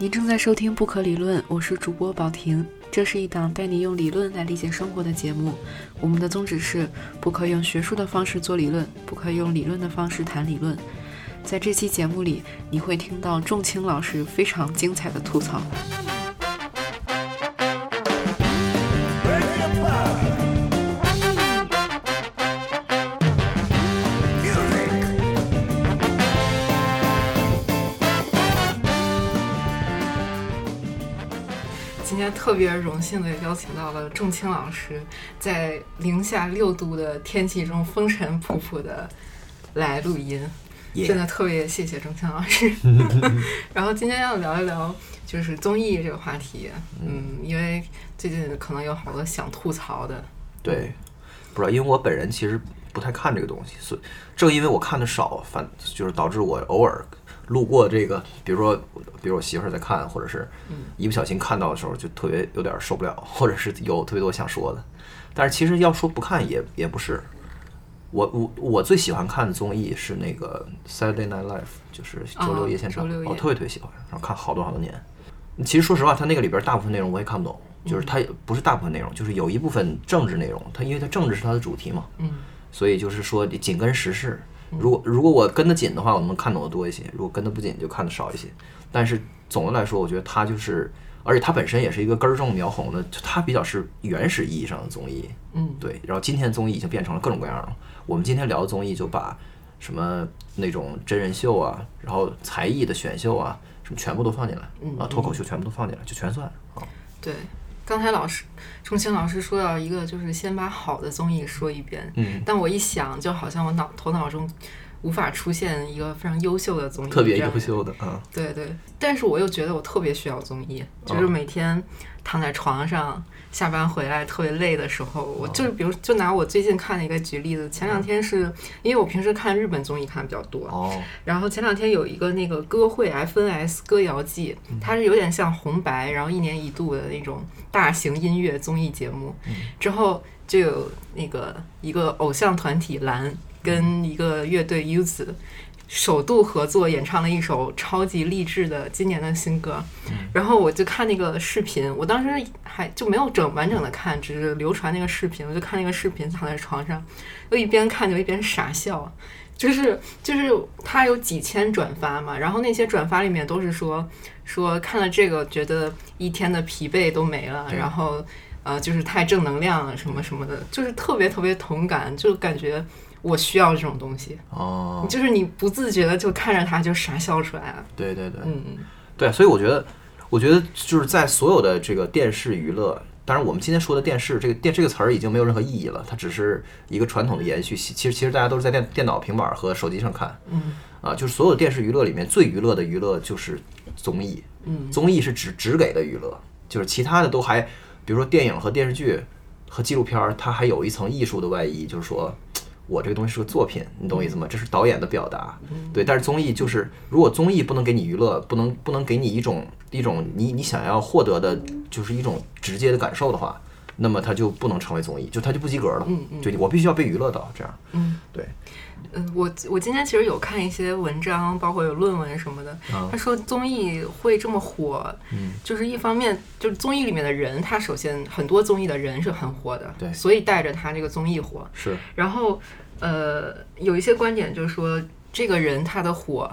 您正在收听《不可理论》，我是主播宝婷。这是一档带你用理论来理解生活的节目。我们的宗旨是：不可用学术的方式做理论，不可用理论的方式谈理论。在这期节目里，你会听到仲青老师非常精彩的吐槽。特别荣幸的邀请到了仲青老师，在零下六度的天气中风尘仆仆的来录音，真的特别谢谢仲青老师。然后今天要聊一聊就是综艺这个话题，嗯，因为最近可能有好多想吐槽的。对，不知道，因为我本人其实不太看这个东西，所以正因为我看的少，反就是导致我偶尔路过这个，比如说，比如我媳妇儿在看，或者是一不小心看到的时候，就特别有点受不了，或者是有特别多想说的。但是其实要说不看也也不是，我我我最喜欢看的综艺是那个 Saturday Night Live，就是周六夜现场，我特别特别喜欢，然后看好多好多年。其实说实话，它那个里边大部分内容我也看不懂，就是它也不是大部分内容，就是有一部分政治内容，它因为它政治是它的主题嘛，嗯。所以就是说得紧跟时事。如果如果我跟得紧的话，我能看懂的多一些；如果跟得不紧，就看得少一些。但是总的来说，我觉得它就是，而且它本身也是一个根正苗红的，它比较是原始意义上的综艺。嗯，对。然后今天综艺已经变成了各种各样了。我们今天聊的综艺就把什么那种真人秀啊，然后才艺的选秀啊，什么全部都放进来嗯啊，脱口秀全部都放进来，就全算啊。对。刚才老师钟青老师说到一个，就是先把好的综艺说一遍，嗯，但我一想，就好像我脑头脑中无法出现一个非常优秀的综艺，特别优秀的啊。对对，但是我又觉得我特别需要综艺，就是每天躺在床上，下班回来特别累的时候，我就是比如就拿我最近看的一个举例子，前两天是因为我平时看日本综艺看的比较多，哦，然后前两天有一个那个歌会 FNS 歌谣季，它是有点像红白，然后一年一度的那种大型音乐综艺节目。之后就有那个一个偶像团体蓝跟一个乐队 U 子首度合作演唱了一首超级励志的今年的新歌。然后我就看那个视频，我当时还就没有整完整的看，只是流传那个视频，我就看那个视频，躺在床上，我一边看就一边傻笑。就是就是他有几千转发嘛，然后那些转发里面都是说说看了这个觉得一天的疲惫都没了，然后呃就是太正能量了什么什么的，就是特别特别同感，就感觉我需要这种东西，哦，就是你不自觉的就看着他就傻笑出来了，对对对，嗯嗯。对，所以我觉得，我觉得就是在所有的这个电视娱乐，当然我们今天说的电视这个电这个词儿已经没有任何意义了，它只是一个传统的延续。其其实其实大家都是在电电脑、平板和手机上看。嗯。啊，就是所有电视娱乐里面最娱乐的娱乐就是综艺，嗯。综艺是只只给的娱乐，就是其他的都还，比如说电影和电视剧和纪录片儿，它还有一层艺术的外衣，就是说。我这个东西是个作品，你懂我意思吗？这是导演的表达，对。但是综艺就是，如果综艺不能给你娱乐，不能不能给你一种一种你你想要获得的，就是一种直接的感受的话，那么它就不能成为综艺，就它就不及格了。嗯嗯就我必须要被娱乐到，这样。嗯对，嗯，我我今天其实有看一些文章，包括有论文什么的，啊他说综艺会这么火，嗯就是一方面就是综艺里面的人，他首先很多综艺的人是很火的，对所以带着他这个综艺火。是，然后呃，有一些观点就是说，这个人他的火，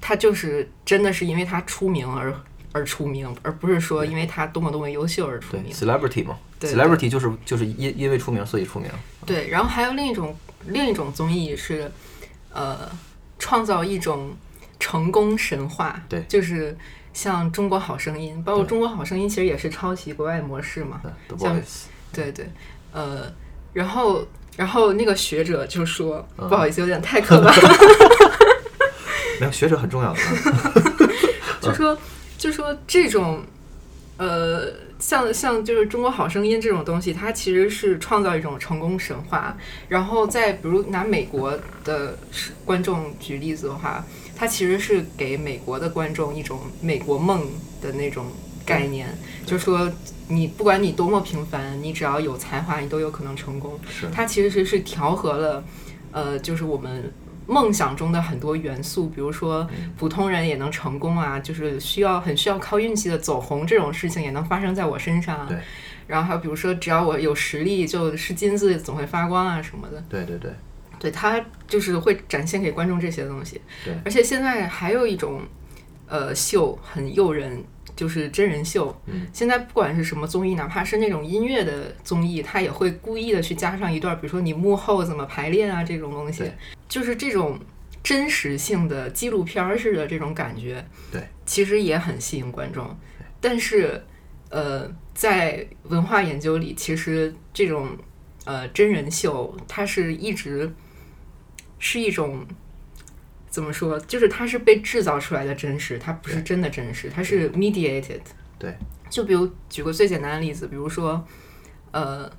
他就是真的是因为他出名而而出名，而不是说因为他多么多么优秀而出对名。，celebrity 嘛对，celebrity 就是就是因因为出名所以出名。对，然后还有另一种另一种综艺是，呃，创造一种成功神话，对。就是像《中国好声音》，包括《中国好声音》其实也是抄袭国外模式嘛，像对对，呃，然后然后那个学者就说，嗯。不好意思，有点太刻板，没有学者很重要的。就说就说这种。呃，像像就是《中国好声音》这种东西，它其实是创造一种成功神话。然后再比如拿美国的观众举例子的话，它其实是给美国的观众一种美国梦的那种概念，就说你不管你多么平凡，你只要有才华，你都有可能成功。是，它其实是是调和了，呃，就是我们梦想中的很多元素，比如说普通人也能成功啊，就是需要很需要靠运气的走红这种事情也能发生在我身上。对。然后还有比如说，只要我有实力，就是金子总会发光啊什么的。对对对。对他就是会展现给观众这些东西。对。而且现在还有一种呃秀很诱人。就是真人秀，现在不管是什么综艺，哪怕是那种音乐的综艺，它也会故意的去加上一段，比如说你幕后怎么排练啊这种东西，就是这种真实性的纪录片似的这种感觉，对，其实也很吸引观众。但是，呃，在文化研究里，其实这种呃真人秀，它是一直是一种。怎么说？就是它是被制造出来的真实，它不是真的真实，它是 mediated。对，就比如举个最简单的例子，比如说，呃，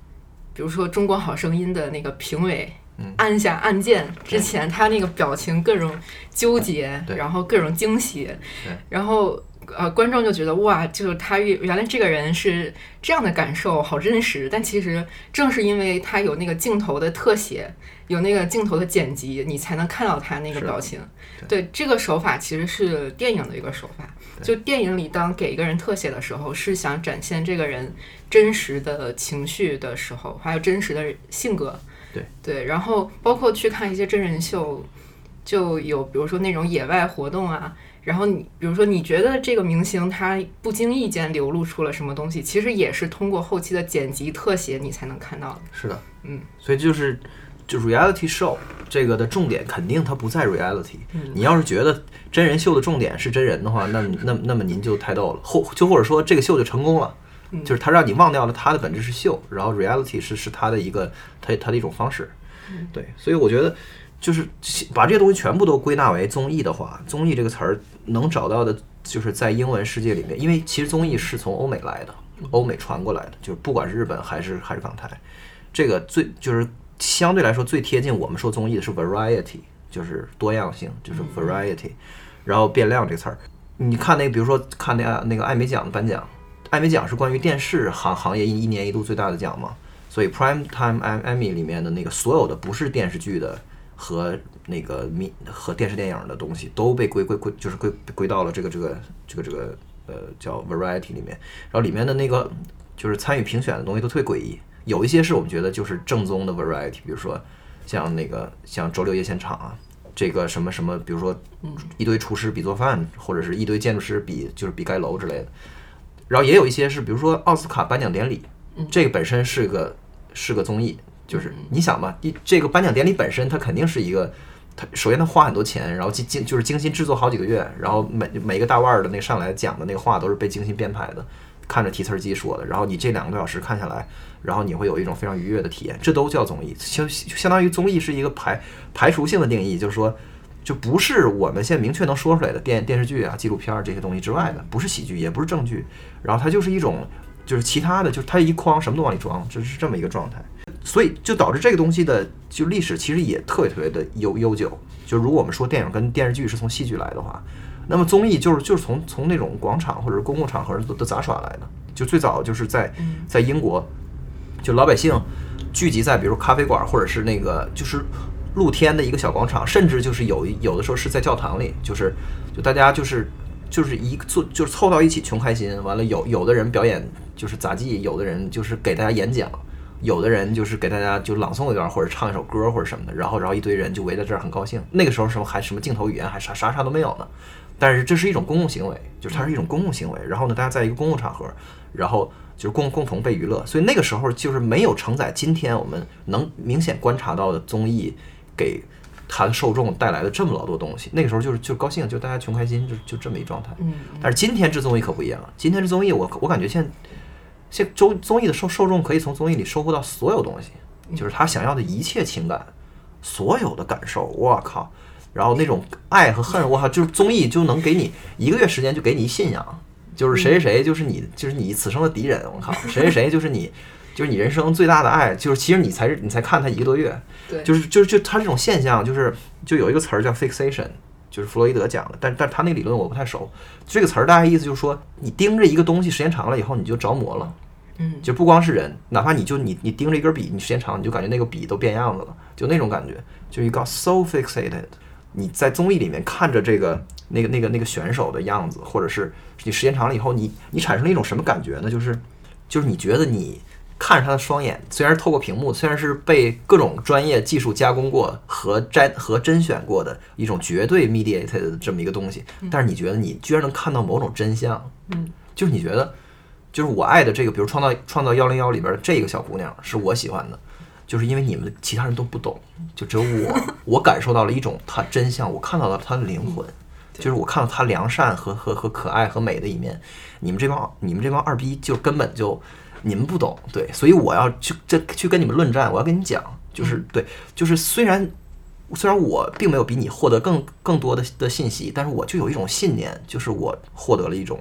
比如说《中国好声音》的那个评委按下按键之前，他那个表情各种纠结，然后各种惊喜，然后呃，观众就觉得哇，就是他原来这个人是这样的感受，好真实。但其实正是因为他有那个镜头的特写。有那个镜头的剪辑，你才能看到他那个表情。对，这个手法其实是电影的一个手法。就电影里，当给一个人特写的时候，是想展现这个人真实的情绪的时候，还有真实的性格。对对，然后包括去看一些真人秀，就有比如说那种野外活动啊，然后你比如说你觉得这个明星他不经意间流露出了什么东西，其实也是通过后期的剪辑特写你才能看到的。是的，嗯，所以就是。就 reality show 这个的重点肯定它不在 reality。你要是觉得真人秀的重点是真人的话，那那那么您就太逗了。或就或者说这个秀就成功了，就是他让你忘掉了它的本质是秀，然后 reality 是是它的一个它它的一种方式。对，所以我觉得就是把这些东西全部都归纳为综艺的话，综艺这个词儿能找到的就是在英文世界里面，因为其实综艺是从欧美来的，欧美传过来的，就是不管是日本还是还是港台，这个最就是。相对来说，最贴近我们说综艺的是 variety，就是多样性，就是 variety，然后变量这个词儿。你看那个，比如说看那那个艾美奖的颁奖，艾美奖是关于电视行行业一一年一度最大的奖嘛，所以 prime time Emmy 里面的那个所有的不是电视剧的和那个米和电视电影的东西都被归归归就是归归到了这个这个这个这个呃叫 variety 里面，然后里面的那个就是参与评选的东西都特别诡异。有一些是我们觉得就是正宗的 variety，比如说像那个像周六夜现场啊，这个什么什么，比如说一堆厨师比做饭，或者是一堆建筑师比就是比盖楼之类的。然后也有一些是，比如说奥斯卡颁奖典礼，这个本身是个是个综艺，就是你想吧，一这个颁奖典礼本身它肯定是一个，它首先它花很多钱，然后精精就是精心制作好几个月，然后每每个大腕儿的那上来讲的那个话都是被精心编排的。看着提词机说的，然后你这两个多小时看下来，然后你会有一种非常愉悦的体验，这都叫综艺，相相当于综艺是一个排排除性的定义，就是说，就不是我们现在明确能说出来的电电视剧啊、纪录片这些东西之外的，不是喜剧，也不是正剧，然后它就是一种就是其他的，就是它一筐什么都往里装，就是这么一个状态，所以就导致这个东西的就历史其实也特别特别的悠悠久，就如果我们说电影跟电视剧是从戏剧来的话。那么综艺就是就是从从那种广场或者是公共场合的杂耍来的，就最早就是在在英国，就老百姓聚集在比如咖啡馆或者是那个就是露天的一个小广场，甚至就是有有的时候是在教堂里，就是就大家就是就是一坐就是凑到一起穷开心，完了有有的人表演就是杂技，有的人就是给大家演讲，有的人就是给大家就朗诵一段或者唱一首歌或者什么的，然后然后一堆人就围在这儿很高兴。那个时候什么还什么镜头语言还啥啥啥都没有呢。但是这是一种公共行为，就是它是一种公共行为。然后呢，大家在一个公共场合，然后就是共共同被娱乐。所以那个时候就是没有承载今天我们能明显观察到的综艺给它的受众带来的这么老多东西。那个时候就是就高兴，就大家穷开心，就就这么一状态。嗯。但是今天这综艺可不一样了。今天这综艺，我我感觉现现综综艺的受受众可以从综艺里收获到所有东西，就是他想要的一切情感，所有的感受。我靠！然后那种爱和恨，我靠，就是综艺就能给你一个月时间就给你信仰，就是谁谁谁就是你就是你此生的敌人，我靠，谁谁谁就是你 就是你人生最大的爱，就是其实你才是你才看他一个多月，对，就是就是就他这种现象，就是就有一个词儿叫 fixation，就是弗洛伊德讲的，但但他那个理论我不太熟，这个词儿大概意思就是说，你盯着一个东西时间长了以后你就着魔了，嗯，就不光是人，哪怕你就你你盯着一根笔，你时间长，你就感觉那个笔都变样子了，就那种感觉，就 you got so fixated。你在综艺里面看着这个那个那个那个选手的样子，或者是你时间长了以后，你你产生了一种什么感觉呢？就是就是你觉得你看着他的双眼，虽然是透过屏幕，虽然是被各种专业技术加工过和摘和甄选过的一种绝对 mediated 的这么一个东西，但是你觉得你居然能看到某种真相，嗯，就是你觉得。就是我爱的这个，比如创造创造幺零幺里边的这个小姑娘是我喜欢的，就是因为你们其他人都不懂，就只有我，我感受到了一种她真相，我看到了她的灵魂，就是我看到她良善和和和可爱和美的一面。你们这帮你们这帮二逼就根本就你们不懂，对，所以我要去这去跟你们论战，我要跟你讲，就是对，就是虽然虽然我并没有比你获得更更多的的信息，但是我就有一种信念，就是我获得了一种。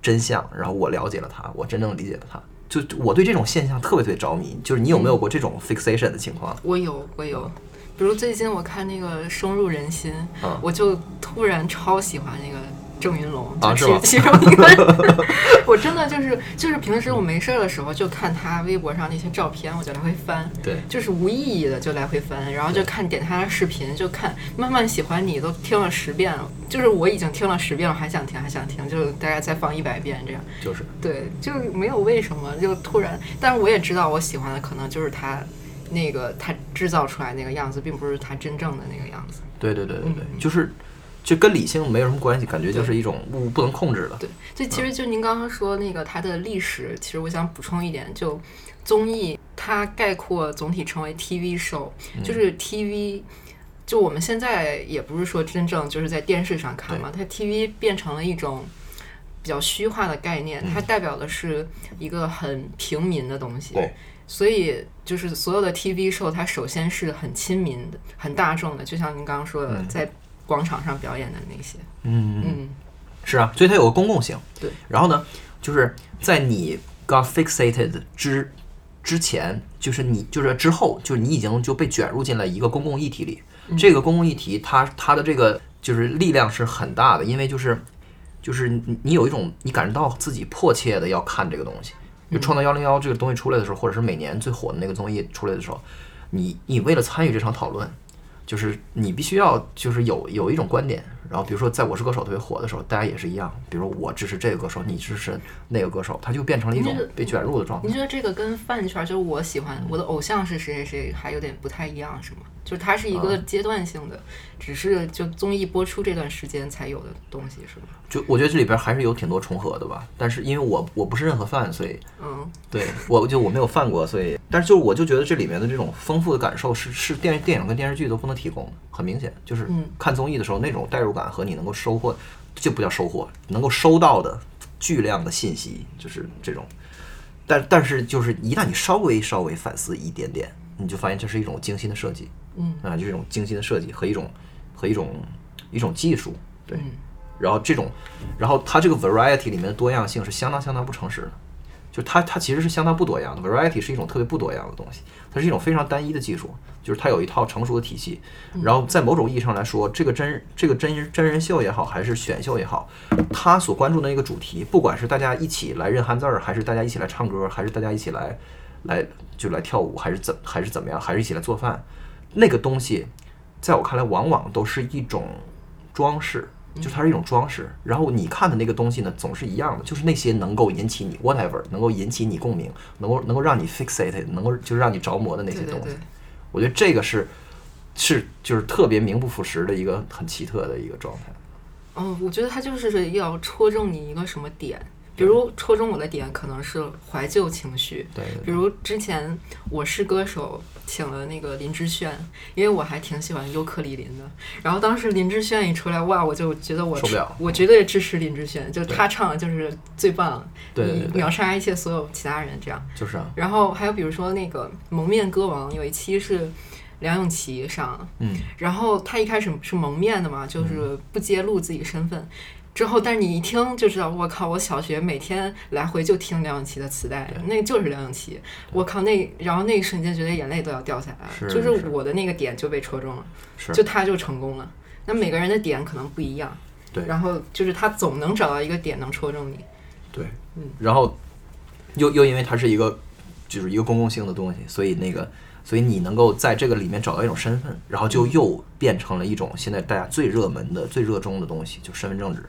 真相，然后我了解了它，我真正理解了它。就我对这种现象特别特别着迷。就是你有没有过这种 fixation 的情况？我有，我有。比如最近我看那个《深入人心》，我就突然超喜欢那个。郑云龙啊，是其中一个，我真的就是就是平时我没事儿的时候就看他微博上那些照片，我就来回翻，对，就是无意义的就来回翻，然后就看点他的视频，就看慢慢喜欢你都听了十遍了，就是我已经听了十遍了，还想听还想听，就大概再放一百遍这样，就是对，就没有为什么就突然，但是我也知道我喜欢的可能就是他那个他制造出来那个样子，并不是他真正的那个样子，对对对对对，就是。就跟理性没有什么关系，感觉就是一种不不能控制的。对，就其实就您刚刚说那个它的历史，其实我想补充一点，就综艺它概括总体称为 TV show，就是 TV，就我们现在也不是说真正就是在电视上看嘛，它 TV 变成了一种比较虚化的概念，它代表的是一个很平民的东西。对，所以就是所有的 TV show，它首先是很亲民的、很大众的，就像您刚刚说的，在。广场上表演的那些，嗯嗯，是啊，所以它有个公共性。对，然后呢，就是在你 got fixated 之之前，就是你就是之后，就是你已经就被卷入进了一个公共议题里。这个公共议题，它它的这个就是力量是很大的，因为就是就是你你有一种你感觉到自己迫切的要看这个东西。就创造幺零幺这个东西出来的时候，或者是每年最火的那个综艺出来的时候，你你为了参与这场讨论。就是你必须要就是有有一种观点，然后比如说在我是歌手特别火的时候，大家也是一样，比如我支持这个歌手，你支持那个歌手，他就变成了一种被卷入的状态。你觉得这个跟饭圈就是我喜欢我的偶像是谁谁谁还有点不太一样，是吗？就是它是一个阶段性的，只是就综艺播出这段时间才有的东西，是吗？就我觉得这里边还是有挺多重合的吧。但是因为我我不是任何饭，所以嗯，对我就我没有犯过，所以但是就我就觉得这里面的这种丰富的感受是是电电影跟电视剧都不能提供的，很明显就是看综艺的时候那种代入感和你能够收获就不叫收获，能够收到的巨量的信息就是这种。但但是就是一旦你稍微稍微反思一点点，你就发现这是一种精心的设计。嗯啊，就是一种精心的设计和一种和一种一种技术，对。然后这种，然后它这个 variety 里面的多样性是相当相当不诚实的，就它它其实是相当不多样的。variety 是一种特别不多样的东西，它是一种非常单一的技术，就是它有一套成熟的体系。然后在某种意义上来说，这个真这个真真人秀也好，还是选秀也好，它所关注的那个主题，不管是大家一起来认汉字儿，还是大家一起来唱歌，还是大家一起来来就来跳舞，还是怎还是怎么样，还是一起来做饭。那个东西，在我看来，往往都是一种装饰，就它是一种装饰。然后你看的那个东西呢，总是一样的，就是那些能够引起你 whatever，能够引起你共鸣，能够能够让你 fixated，能够就是让你着魔的那些东西。我觉得这个是是就是特别名不副实的一个很奇特的一个状态。嗯，我觉得它就是要戳中你一个什么点。比如戳中我的点可能是怀旧情绪，对。比如之前我是歌手请了那个林志炫，因为我还挺喜欢尤克里林的。然后当时林志炫一出来，哇，我就觉得我受不了，我绝对支持林志炫，就他唱的就是最棒，对，秒杀一切所有其他人这样。就是啊。然后还有比如说那个蒙面歌王有一期是梁咏琪上，嗯，然后他一开始是蒙面的嘛，就是不揭露自己身份。之后，但是你一听就知道，我靠！我小学每天来回就听梁咏琪的磁带，那就是梁咏琪。我靠，那然后那一瞬间觉得眼泪都要掉下来了，就是我的那个点就被戳中了，就他就成功了。那每个人的点可能不一样，对。然后就是他总能找到一个点能戳中你，对，嗯。然后又又因为它是一个就是一个公共性的东西，所以那个所以你能够在这个里面找到一种身份，然后就又变成了一种现在大家最热门的、最热衷的东西，就身份证制。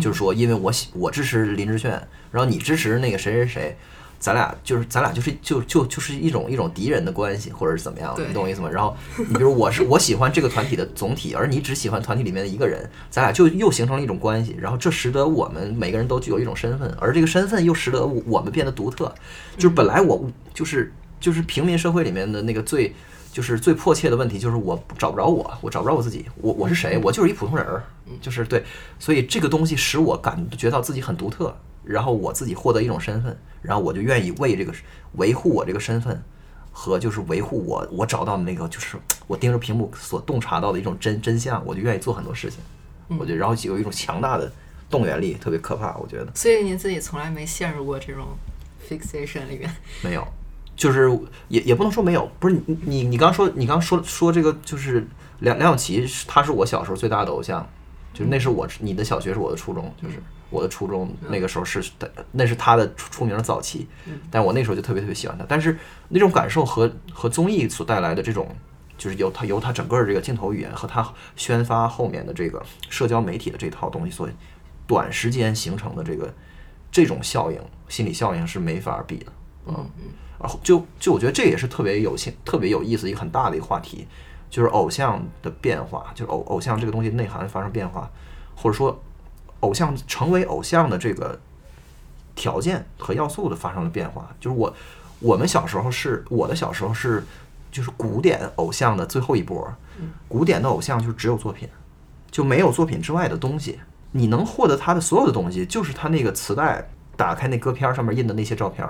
就是说，因为我喜我支持林志炫，然后你支持那个谁谁谁，咱俩就是咱俩就是就就就是一种一种敌人的关系，或者是怎么样，你懂我意思吗？然后你比如我是我喜欢这个团体的总体，而你只喜欢团体里面的一个人，咱俩就又形成了一种关系，然后这使得我们每个人都具有一种身份，而这个身份又使得我我们变得独特。就是本来我就是就是平民社会里面的那个最。就是最迫切的问题，就是我找不着我，我找不着我自己，我我是谁？我就是一普通人儿，就是对，所以这个东西使我感觉到自己很独特，然后我自己获得一种身份，然后我就愿意为这个维护我这个身份和就是维护我我找到的那个就是我盯着屏幕所洞察到的一种真真相，我就愿意做很多事情，我觉得然后有一种强大的动员力，特别可怕，我觉得所以您自己从来没陷入过这种 fixation 里面。没有。就是也也不能说没有，不是你你你刚说你刚说说这个就是梁梁咏琪，他是我小时候最大的偶像，就是那是我你的小学是我的初中，就是我的初中那个时候是那是他的出出名的早期，但我那时候就特别特别喜欢他，但是那种感受和和综艺所带来的这种，就是由他由他整个这个镜头语言和他宣发后面的这个社交媒体的这套东西所短时间形成的这个这种效应，心理效应是没法比的，嗯。然后就就我觉得这也是特别有兴、特别有意思一个很大的一个话题，就是偶像的变化，就是偶偶像这个东西内涵发生变化，或者说偶像成为偶像的这个条件和要素的发生了变化。就是我我们小时候是我的小时候是就是古典偶像的最后一波，古典的偶像就是只有作品，就没有作品之外的东西。你能获得他的所有的东西，就是他那个磁带打开那歌片上面印的那些照片。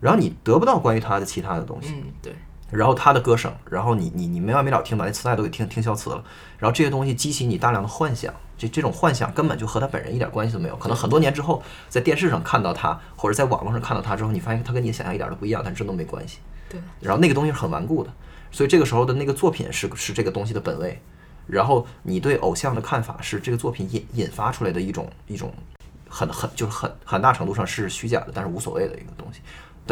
然后你得不到关于他的其他的东西，嗯，对。然后他的歌声，然后你你你没完没了听，把那磁带都给听听消磁了。然后这些东西激起你大量的幻想，这这种幻想根本就和他本人一点关系都没有。可能很多年之后，在电视上看到他，或者在网络上看到他之后，你发现他跟你想象一点都不一样，但真都没关系。对。然后那个东西是很顽固的，所以这个时候的那个作品是是这个东西的本位。然后你对偶像的看法是这个作品引引发出来的一种一种很很就是很很大程度上是虚假的，但是无所谓的一个东西。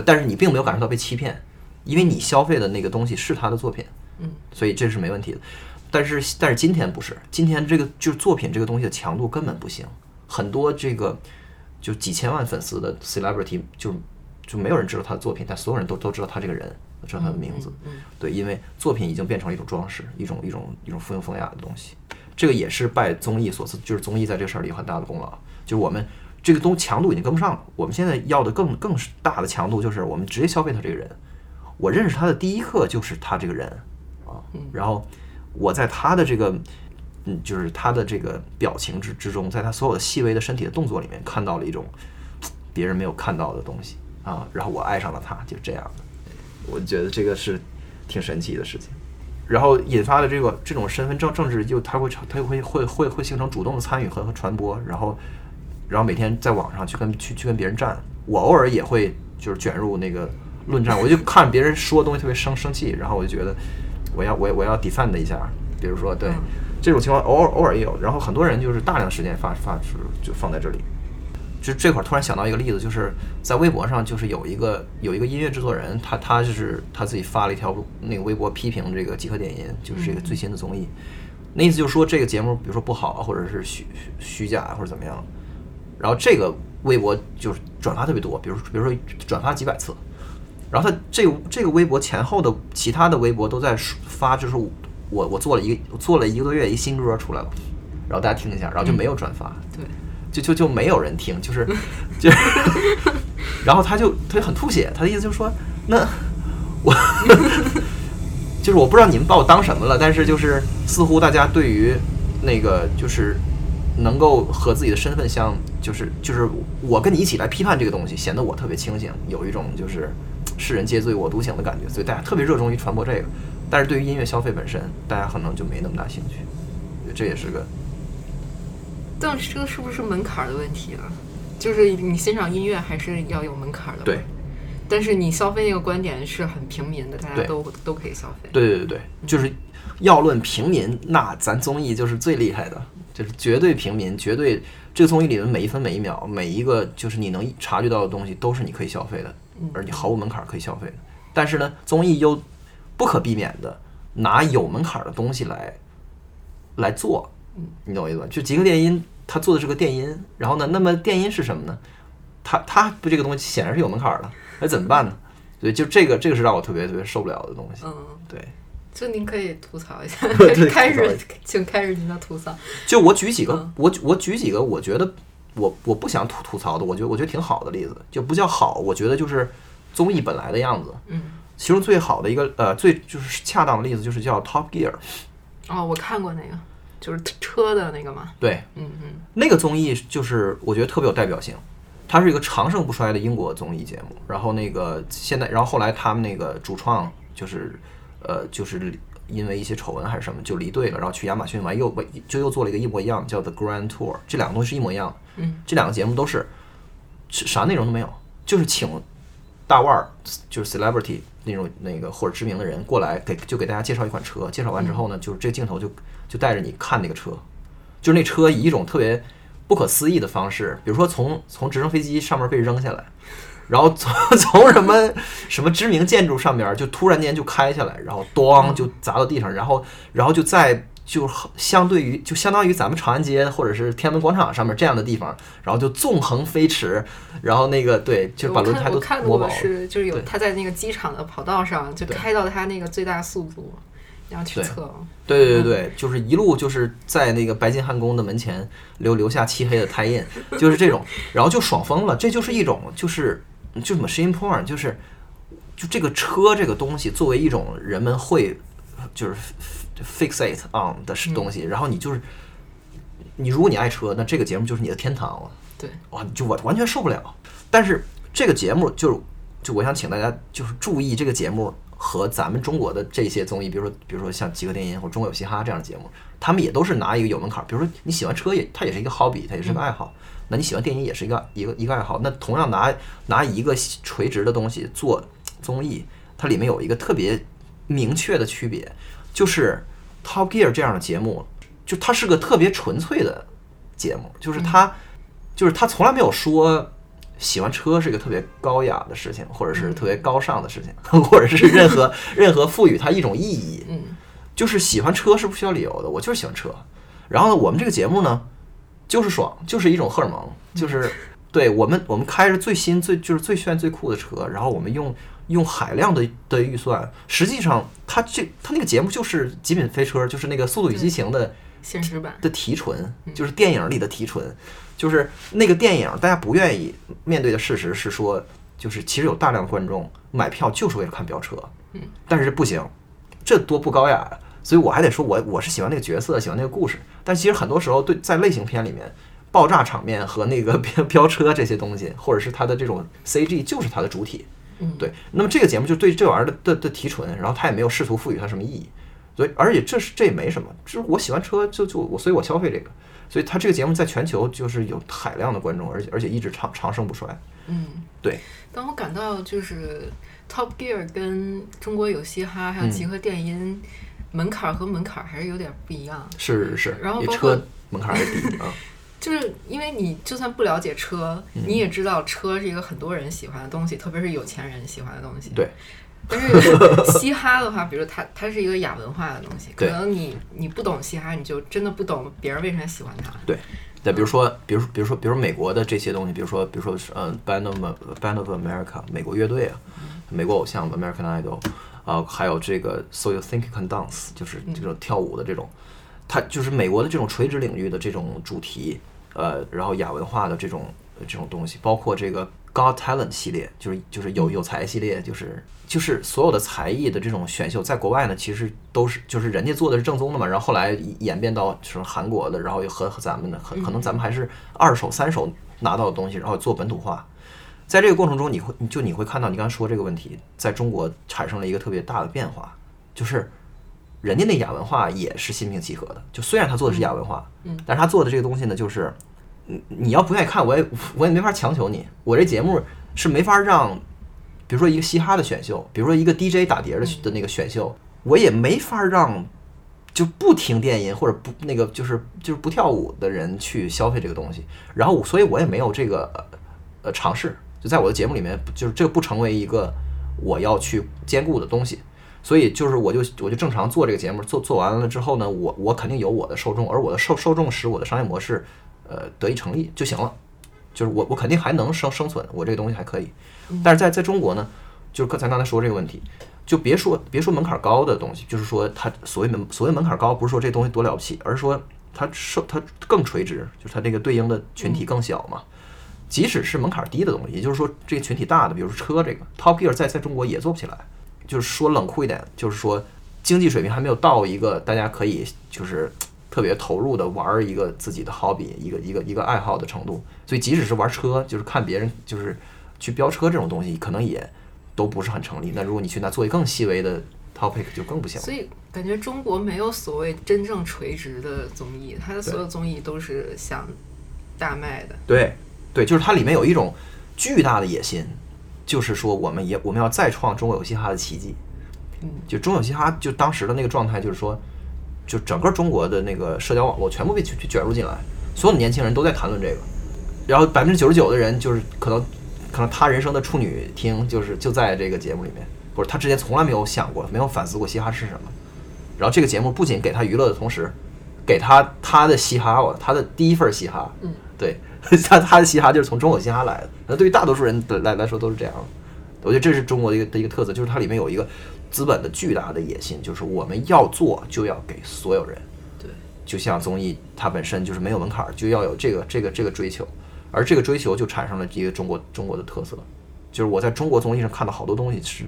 但是你并没有感受到被欺骗，因为你消费的那个东西是他的作品，嗯，所以这是没问题的。但是但是今天不是，今天这个就是作品这个东西的强度根本不行。很多这个就几千万粉丝的 celebrity 就就没有人知道他的作品，但所有人都都知道他这个人，知道他的名字，对，因为作品已经变成了一种装饰，一种一种一种附庸风雅的东西。这个也是拜综艺所赐，就是综艺在这个事儿里有很大的功劳，就是我们。这个东强度已经跟不上了。我们现在要的更更大的强度，就是我们直接消费他这个人。我认识他的第一刻就是他这个人啊，然后我在他的这个嗯，就是他的这个表情之之中，在他所有的细微的身体的动作里面，看到了一种别人没有看到的东西啊。然后我爱上了他，就这样的。我觉得这个是挺神奇的事情。然后引发的这个这种身份政政治，就他会他会会会会形成主动的参与和和传播，然后。然后每天在网上去跟去去跟别人战，我偶尔也会就是卷入那个论战，我就看别人说东西特别生生气，然后我就觉得我要我我要 defend 一下，比如说对这种情况偶尔偶尔也有，然后很多人就是大量时间发发出就放在这里，就这块突然想到一个例子，就是在微博上就是有一个有一个音乐制作人，他他就是他自己发了一条那个微博批评这个集合点音，就是这个最新的综艺，那意思就是说这个节目比如说不好或者是虚虚假或者怎么样。然后这个微博就是转发特别多，比如比如说转发几百次，然后他这这个微博前后的其他的微博都在发，就是我我做了一个做了一个多月一新歌出来了，然后大家听一下，然后就没有转发，对，就就就没有人听，就是 就，然后他就他就很吐血，他的意思就是说，那我 就是我不知道你们把我当什么了，但是就是似乎大家对于那个就是。能够和自己的身份相，就是就是我跟你一起来批判这个东西，显得我特别清醒，有一种就是世人皆醉我独醒的感觉，所以大家特别热衷于传播这个。但是对于音乐消费本身，大家可能就没那么大兴趣。这也是个，但是这个是不是门槛的问题啊？就是你欣赏音乐还是要有门槛的。对。但是你消费那个观点是很平民的，大家都都可以消费。对对对对，就是要论平民，那咱综艺就是最厉害的。就是绝对平民，绝对这个综艺里的每一分每一秒，每一个就是你能察觉到的东西，都是你可以消费的，而你毫无门槛可以消费的。但是呢，综艺又不可避免的拿有门槛的东西来来做，你懂我意思吧？就极客电音，他做的是个电音，然后呢，那么电音是什么呢？他他不这个东西显然是有门槛的，那怎么办呢？所以就这个这个是让我特别特别受不了的东西。嗯，对，就您可以吐槽一下 对，开始，请开始您的吐槽。就我举几个嗯，我我举几个，我觉得我我不想吐吐槽的，我觉得我觉得挺好的例子，就不叫好，我觉得就是综艺本来的样子。嗯，其中最好的一个呃最就是恰当的例子就是叫 Top Gear，哦，我看过那个，就是车的那个嘛。对，嗯嗯那个综艺就是我觉得特别有代表性，它是一个长盛不衰的英国综艺节目。然后那个现在，然后后来他们那个主创就是呃就是因为一些丑闻还是什么就离队了，然后去亚马逊玩又就又做了一个一模一样叫 The Grand Tour，这两个东西是一模一样。的。嗯，这两个节目都是是啥内容都没有，就是请大腕儿，就是 celebrity 那种那个或者知名的人过来给就给大家介绍一款车，介绍完之后呢，就是这个镜头就就带着你看那个车，就是那车以一种特别不可思议的方式，比如说从从直升飞机上面被扔下来，然后从 从什么什么知名建筑上面就突然间就开下来，然后咣就砸到地上，然后然后就在就相对于就相当于咱们长安街或者是天安门广场上面这样的地方，然后就纵横飞驰，然后那个对，就把轮胎都磨薄了。是，就是有对他在那个机场的跑道上，就开到他那个最大速度，然后去对测。对对对对，就是一路就是在那个白金汉宫的门前留留下漆黑的胎印，就是这种，然后就爽疯了。这就是一种就是就 machine porn，就是就这个车这个东西作为一种人们会就是 fixate on 的东西，然后你就是你如果你爱车，那这个节目就是你的天堂了。对，哇，就我完全受不了。但是这个节目就是，就我想请大家就是注意这个节目和咱们中国的这些综艺，比如说比如说像《极客电音》或者《中国有嘻哈》这样的节目，他们也都是拿一个有门槛儿，比如说你喜欢车也，它也是一个 hobby，它也是个爱好。那你喜欢电影也是一个一个一个爱好。那同样拿拿一个垂直的东西做综艺，它里面有一个特别明确的区别，就是《Top Gear》这样的节目，就它是个特别纯粹的节目，就是它。就是它从来没有说喜欢车是一个特别高雅的事情，或者是特别高尚的事情，或者是任何 任何赋予它一种意义。嗯，就是喜欢车是不需要理由的，我就是喜欢车。然后呢，我们这个节目呢，就是爽，就是一种荷尔蒙，就是 对我们我们开着最新最就是最炫最酷的车，然后我们用用海量的的预算，实际上它这它那个节目就是《极品飞车》，就是那个《速度与激情》的。现实版。的提纯，就是电影里的提纯，就是那个电影大家不愿意面对的事实是说，就是其实有大量观众买票就是为了看飙车，嗯，但是不行，这多不高雅呀！所以我还得说我我是喜欢那个角色，喜欢那个故事，但其实很多时候对在类型片里面，爆炸场面和那个 飙飙车这些东西，或者是它的这种 CG 就是它的主体，嗯，对。那么这个节目就对这玩意儿的的的提纯，然后他也没有试图赋予它什么意义。所以，而且这是这也没什么，就是我喜欢车，就就我，所以我消费这个。所以他这个节目在全球就是有海量的观众，而且而且一直长长盛不衰。嗯，对。当我感到就是 Top Gear 跟中国有嘻哈还有集合电音、门槛儿和门槛儿还是有点不一样。是是是，然后包括车门槛儿也低啊。就是因为你就算不了解车，嗯你也知道车是一个很多人喜欢的东西，特别是有钱人喜欢的东西。对。但是嘻哈的话，比如它它是一个亚文化的东西，可能你你不懂嘻哈，你就真的不懂别人为啥喜欢它。对，对，比如说，比如比如说，比如美国的这些东西，比如说，比如说是嗯，Band of Band of America 美国乐队啊，美国偶像 American Idol 啊，还有这个 So You Think You Can Dance，就是这种跳舞的这种，它就是美国的这种垂直领域的这种主题，呃，然后亚文化的这种这种东西，包括这个 God Talent 系列，就是就是有有才系列，就是就是所有的才艺的这种选秀，在国外呢，其实都是就是人家做的是正宗的嘛，然后后来演变到什么韩国的，然后又和和咱们的，可可能咱们还是二手、三手拿到的东西，然后做本土化。在这个过程中，你会就你会看到，你刚才说这个问题，在中国产生了一个特别大的变化，就是人家那亚文化也是心平气和的，就虽然他做的是亚文化，嗯，但是他做的这个东西呢，就是你你要不愿意看，我也我也没法强求你。我这节目是没法让，比如说一个嘻哈的选秀，比如说一个 DJ 打碟的的那个选秀，我也没法让，就不听电音或者不那个就是就是不跳舞的人去消费这个东西，然后所以我也没有这个呃尝试，就在我的节目里面，就是这个不成为一个我要去兼顾的东西，所以就是我就我就正常做这个节目，做做完了之后呢，我我肯定有我的受众，而我的受受众使我的商业模式呃得以成立就行了，就是我我肯定还能生生存，我这个东西还可以，但是在在中国呢，就是刚才刚才说这个问题。就别说别说门槛高的东西，就是说它所谓门所谓门槛高，不是说这东西多了不起，而是说它受它更垂直，就是它这个对应的群体更小嘛。即使是门槛低的东西，也就是说这个群体大的，比如说车这个 Top Gear 在在中国也做不起来。就是说冷酷一点，就是说经济水平还没有到一个大家可以就是特别投入的玩一个自己的 hobby 一个一个一个爱好的程度。所以即使是玩车，就是看别人就是去飙车这种东西，可能也。都不是很成立。那如果你去那做一更细微的 topic，就更不行。所以感觉中国没有所谓真正垂直的综艺，它的所有综艺都是想大卖的。对，对，就是它里面有一种巨大的野心，就是说我们也我们要再创中国有嘻哈的奇迹。嗯，就中有嘻哈，就当时的那个状态，就是说，就整个中国的那个社交网络全部被卷卷入进来，所有的年轻人都在谈论这个，然后百分之九十九的人就是可能。可能他人生的处女听就是就在这个节目里面，或者他之前从来没有想过，没有反思过嘻哈是什么。然后这个节目不仅给他娱乐的同时，给他他的嘻哈，他的第一份嘻哈，嗯，对 他他的嘻哈就是从中国嘻哈来的。那对于大多数人的来来说都是这样。我觉得这是中国的一个的一个特色，就是它里面有一个资本的巨大的野心，就是我们要做就要给所有人。对，就像综艺它本身就是没有门槛，就要有这个这个这个追求。而这个追求就产生了一个中国中国的特色，就是我在中国综艺上看到好多东西是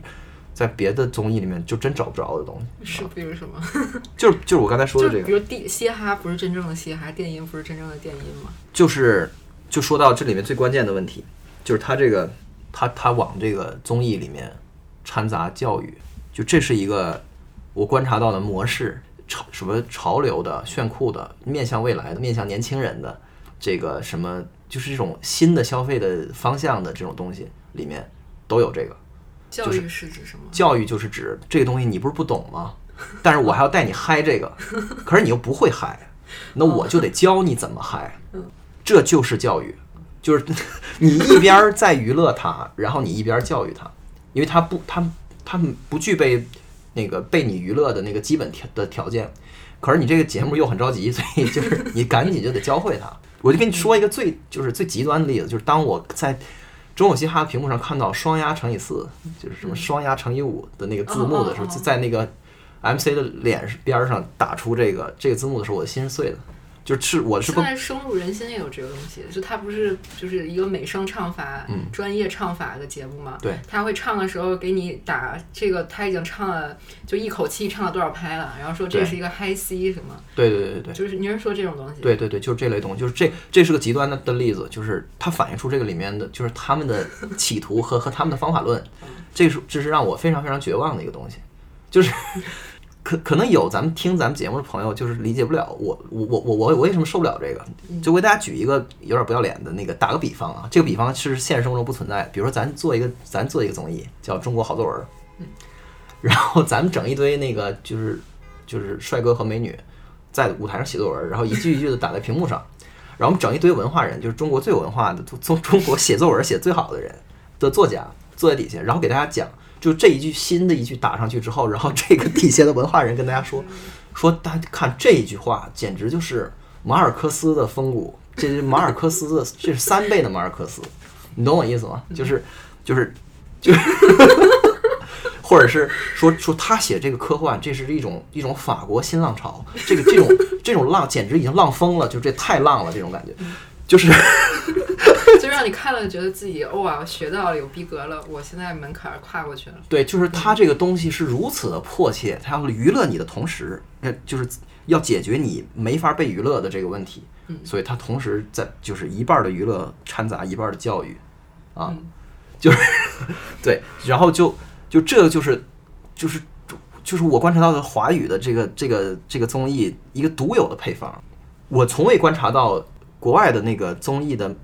在别的综艺里面就真找不着的东西。是，比如什么？就是就是我刚才说的这个，比如电嘻哈不是真正的嘻哈，电音不是真正的电音吗？就是就说到这里面最关键的问题，就是他这个他他往这个综艺里面掺杂教育，就这是一个我观察到的模式，潮什么潮流的、炫酷的、面向未来的、面向年轻人的这个什么。就是这种新的消费的方向的这种东西里面都有这个。教育是指什么？教育就是指这个东西，你不是不懂吗？但是我还要带你嗨这个，可是你又不会嗨，那我就得教你怎么嗨。这就是教育，就是你一边在娱乐他，然后你一边教育他，因为他不，他他不具备那个被你娱乐的那个基本条的条件，可是你这个节目又很着急，所以就是你赶紧就得教会他。我就跟你说一个最就是最极端的例子，就是当我在中午嘻哈屏幕上看到双压乘以四，就是什么双压乘以五的那个字幕的时候，就在那个 MC 的脸边上打出这个这个字幕的时候，我的心是碎的。就是我是现在深入人心也有这个东西，就他不是就是一个美声唱法、专业唱法的节目嘛？对，他会唱的时候给你打这个，他已经唱了，就一口气唱了多少拍了，然后说这是一个 high C 什么？对对对对，就是您是说这种东西？对对对，就是这类东西，就是这这是个极端的的例子，就是它反映出这个里面的就是他们的企图和和他们的方法论，这是这是让我非常非常绝望的一个东西，就是。可可能有咱们听咱们节目的朋友就是理解不了我我我我我为什么受不了这个？就为大家举一个有点不要脸的那个打个比方啊，这个比方是现实生活中不存在。比如说咱做一个咱做一个综艺叫《中国好作文》，然后咱们整一堆那个就是就是帅哥和美女在舞台上写作文，然后一句一句的打在屏幕上，然后我们整一堆文化人，就是中国最有文化的中中国写作文写最好的人的作家坐在底下，然后给大家讲。就这一句新的一句打上去之后，然后这个底下的文化人跟大家说，说大家看这一句话，简直就是马尔克斯的风骨，这是马尔克斯的，这是三倍的马尔克斯，你懂我意思吗？就是就是就是，或者是说说他写这个科幻，这是一种一种法国新浪潮，这个这种这种浪简直已经浪疯了，就这太浪了，这种感觉，就是。就让你看了觉得自己哇学到了有逼格了，我现在门槛跨过去了。对，就是它这个东西是如此的迫切，它要娱乐你的同时，那，就是要解决你没法被娱乐的这个问题。嗯，所以它同时在就是一半的娱乐掺杂一半的教育，啊，就是 对，然后就就这就是就是就是我观察到的华语的这个这个这个综艺一个独有的配方，我从未观察到国外的那个综艺的。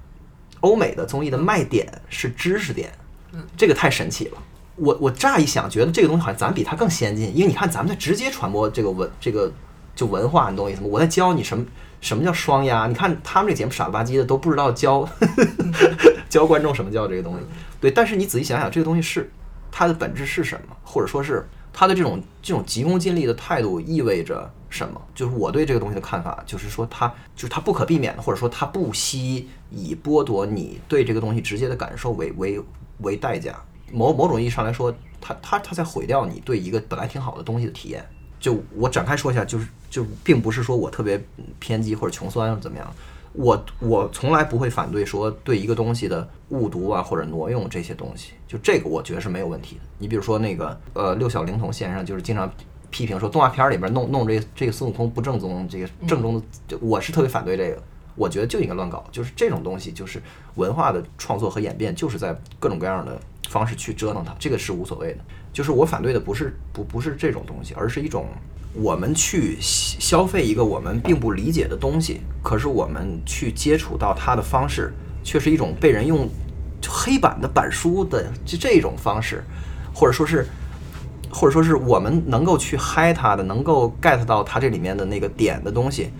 欧美的综艺的卖点是知识点，这个太神奇了。我我乍一想，觉得这个东西好像咱比它更先进，因为你看咱们在直接传播这个文这个就文化，你懂我意思吗？我在教你什么什么叫双压。你看他们这节目傻了吧唧的，都不知道教 教观众什么叫这个东西。对，但是你仔细想想，这个东西是它的本质是什么，或者说是他的这种这种急功近利的态度意味着什么？就是我对这个东西的看法，就是说他就是他不可避免的，或者说他不惜以剥夺你对这个东西直接的感受为为为代价。某某种意义上来说，他他他在毁掉你对一个本来挺好的东西的体验。就我展开说一下，就是就并不是说我特别偏激或者穷酸或者怎么样，我我从来不会反对说对一个东西的误读啊或者挪用这些东西，就这个我觉得是没有问题的。你比如说那个呃六小龄童先生就是经常批评说动画片里边弄弄这这个孙悟空不正宗，这个正宗的，就我是特别反对这个。我觉得就应该乱搞，就是这种东西，就是文化的创作和演变，就是在各种各样的方式去折腾它，这个是无所谓的。就是我反对的不是不不是这种东西，而是一种我们去消费一个我们并不理解的东西，可是我们去接触到它的方式，却是一种被人用黑板的板书的这这种方式，或者说是或者说是我们能够去嗨它的，能够 get 到它这里面的那个点的东西。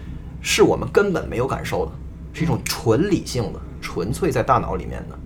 是我们根本没有感受的，是一种纯理性的、纯粹在大脑里面的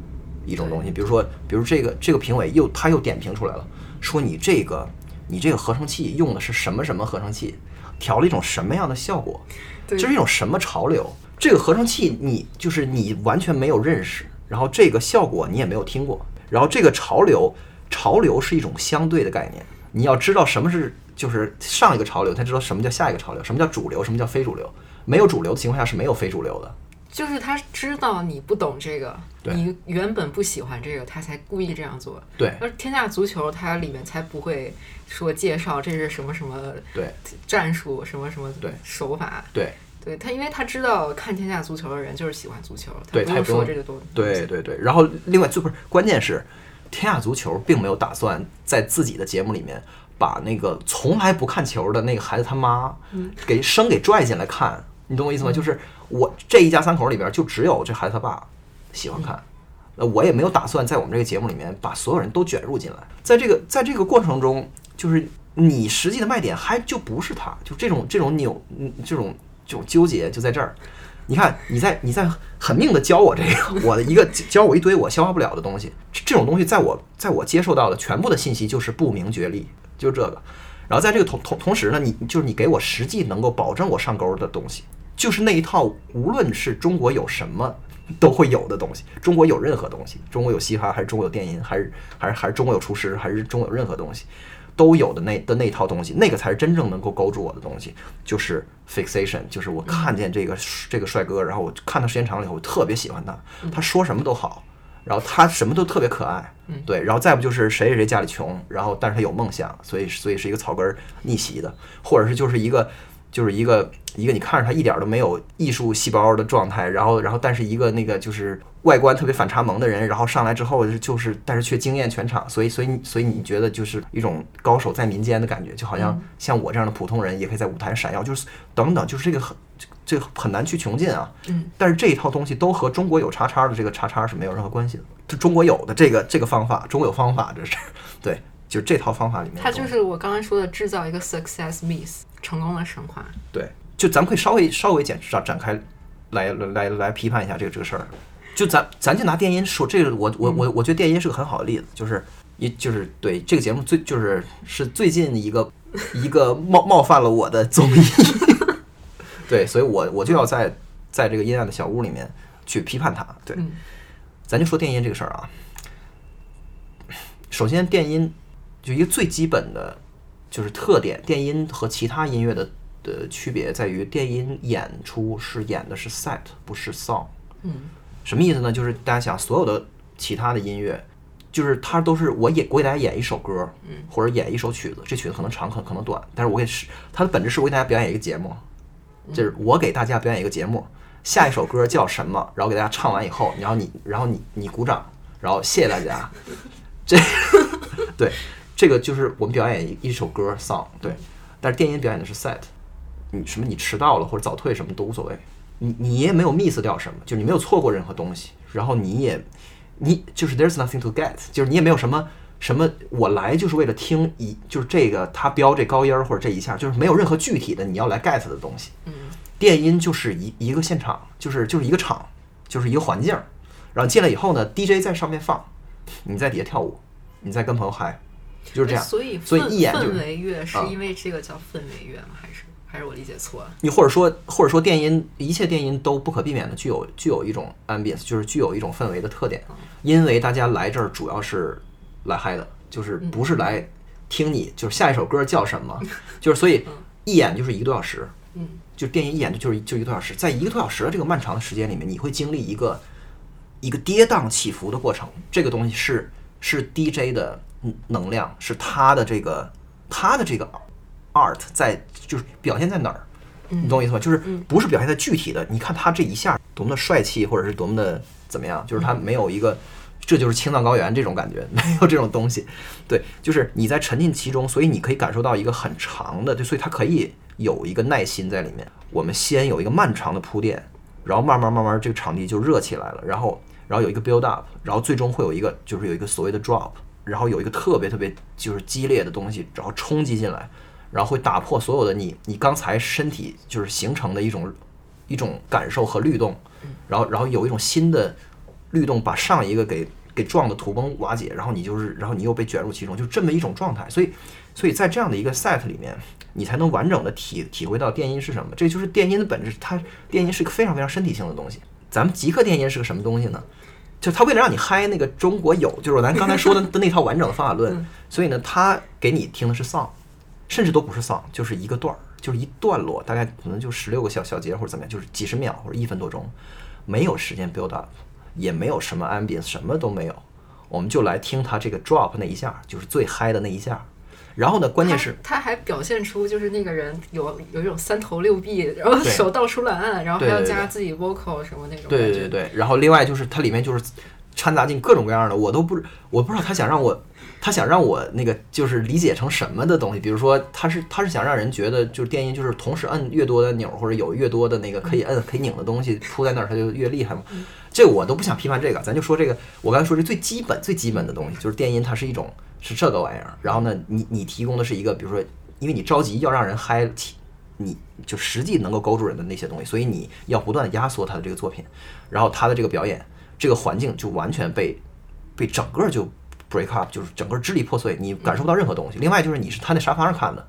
一种东西。比如说，比如这个这个评委又他又点评出来了，说你这个你这个合成器用的是什么什么合成器，调了一种什么样的效果，这是一种什么潮流？这个合成器你就是你完全没有认识，然后这个效果你也没有听过，然后这个潮流潮流是一种相对的概念，你要知道什么是就是上一个潮流，才知道什么叫下一个潮流，什么叫主流，什么叫非主流。没有主流的情况下是没有非主流的，就是他知道你不懂这个，你原本不喜欢这个，他才故意这样做。对，而天下足球它里面才不会说介绍这是什么什么对战术什么什么对手法对对他，因为他知道看天下足球的人就是喜欢足球，对他不说这个东西对对对，然后另外就不是关键是天下足球并没有打算在自己的节目里面把那个从来不看球的那个孩子他妈给生给拽进来看。你懂我意思吗？就是我这一家三口里边，就只有这孩子他爸喜欢看，那我也没有打算在我们这个节目里面把所有人都卷入进来。在这个在这个过程中，就是你实际的卖点还就不是他，就这种这种扭，这种这种纠结就在这儿。你看，你在你在狠命的教我这个，我的一个教我一堆我消化不了的东西。这种东西在我在我接受到的全部的信息就是不明觉厉，就这个。然后在这个同同同时呢，你就是你给我实际能够保证我上钩的东西。就是那一套，无论是中国有什么都会有的东西，中国有任何东西，中国有嘻哈还是中国有电音，还是还是还是中国有厨师，还是中国有任何东西都有的那的那套东西，那个才是真正能够勾住我的东西，就是 fixation，就是我看见这个这个帅哥，然后我看他时间长了以后，我特别喜欢他，他说什么都好，然后他什么都特别可爱，对，然后再不就是谁谁谁家里穷，然后但是他有梦想，所以所以是一个草根逆袭的，或者是就是一个。就是一个一个你看着他一点都没有艺术细胞的状态，然后然后但是一个那个就是外观特别反差萌的人，然后上来之后就是但是却惊艳全场，所以所以所以你觉得就是一种高手在民间的感觉，就好像像我这样的普通人也可以在舞台闪耀，就是等等，就是这个很这个很难去穷尽啊。嗯。但是这一套东西都和中国有叉叉的这个叉叉是没有任何关系的，就中国有的这个这个方法，中国有方法，这是对。就这套方法里面，它就是我刚才说的制造一个 success myth 成功的神话。对，就咱们可以稍微稍微展展展开来来来来批判一下这个这个事儿。就咱咱就拿电音说，这个我我我我觉得电音是个很好的例子，就是一就是对这个节目最就是是最近一个 一个冒冒犯了我的综艺。对，所以我我就要在在这个阴暗的小屋里面去批判它。对，咱就说电音这个事儿啊，首先电音。就一个最基本的，就是特点，电音和其他音乐的的区别在于，电音演出是演的是 set，不是 song。嗯，什么意思呢？就是大家想，所有的其他的音乐，就是它都是我演，我给大家演一首歌，嗯，或者演一首曲子，这曲子可能长，可可能短，但是我给是它的本质是我给大家表演一个节目，就是我给大家表演一个节目，下一首歌叫什么，然后给大家唱完以后，然后你，然后你你鼓掌，然后谢谢大家，这 对。这个就是我们表演一一首歌 song，对，但是电音表演的是 set，你什么你迟到了或者早退什么都无所谓，你你也没有 miss 掉什么，就是你没有错过任何东西，然后你也你就是 there's nothing to get，就是你也没有什么什么我来就是为了听一就是这个他飙这高音儿或者这一下，就是没有任何具体的你要来 get 的东西。嗯，电音就是一一个现场，就是就是一个场，就是一个环境，然后进来以后呢，DJ 在上面放，你在底下跳舞，你在跟朋友嗨，就是这样。所以所以一眼就是氛围乐是啊因为这个叫氛围乐吗？还是还是我理解错了？你或者说或者说电音，一切电音都不可避免的具有具有一种 ambience，就是具有一种氛围的特点，因为大家来这儿主要是来嗨的，就是不是来听你就是下一首歌叫什么，就是所以一眼就是一个多小时，嗯，就电音一眼就是就一个多小时，在一个多小时的这个漫长的时间里面，你会经历一个一个跌宕起伏的过程。这个东西是是 DJ 的能量，是他的这个他的这个 art 在就是表现在哪儿？你懂我意思吗？就是不是表现在具体的，你看他这一下多么的帅气，或者是多么的怎么样，就是他没有一个。这就是青藏高原这种感觉，没有这种东西，对，就是你在沉浸其中，所以你可以感受到一个很长的，就所以它可以有一个耐心在里面。我们先有一个漫长的铺垫，然后慢慢慢慢这个场地就热起来了，然后然后有一个 build up，然后最终会有一个就是有一个所谓的 drop，然后有一个特别特别就是激烈的东西，然后冲击进来，然后会打破所有的你你刚才身体就是形成的一种一种感受和律动，然后然后有一种新的律动把上一个给给撞的土崩瓦解，然后你就是然后你又被卷入其中，就这么一种状态，所以所以在这样的一个 set 里面，你才能完整的体体会到电音是什么。这就是电音的本质，它电音是一个非常非常身体性的东西。咱们极客电音是个什么东西呢？就他为了让你嗨，那个中国有，就是咱刚才说的的那套完整的方法论，所以呢，他给你听的是 song，甚至都不是 song，就是一个段儿，就是一段落，大概可能就十六个小小节或者怎么样，就是几十秒或者一分多钟，没有时间 build up，也没有什么 ambience，什么都没有，我们就来听他这个 drop 那一下，就是最嗨的那一下。然后呢，关键是他他还表现出就是那个人有有一种三头六臂，然后手到处乱按，然后还要加自己 vocal 什么那种对。对对对，然后另外就是它里面就是掺杂进各种各样的，我都不是我不知道他想让我他想让我那个就是理解成什么的东西，比如说他是他是想让人觉得就是电音就是同时摁越多的钮或者有越多的那个可以摁可以拧的东西铺在那儿，它就越厉害嘛。这我都不想批判这个，咱就说这个我刚才说这最基本最基本的东西，就是电音它是一种是这个玩意儿，然后呢你你提供的是一个比如说因为你着急要让人嗨起。你就实际能够勾住人的那些东西，所以你要不断的压缩他的这个作品，然后他的这个表演，这个环境就完全被被整个就 break up，就是整个支离破碎，你感受不到任何东西。另外就是你是瘫在沙发上看的，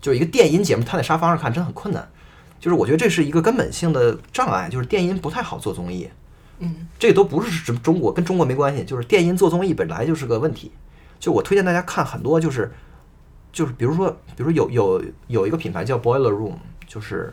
就是一个电音节目瘫在沙发上看真的很困难，就是我觉得这是一个根本性的障碍，就是电音不太好做综艺。嗯，这都不是什么中国跟中国没关系，就是电音做综艺本来就是个问题。就我推荐大家看很多，就是就是比如说，比如说有有有一个品牌叫 Boiler Room，就是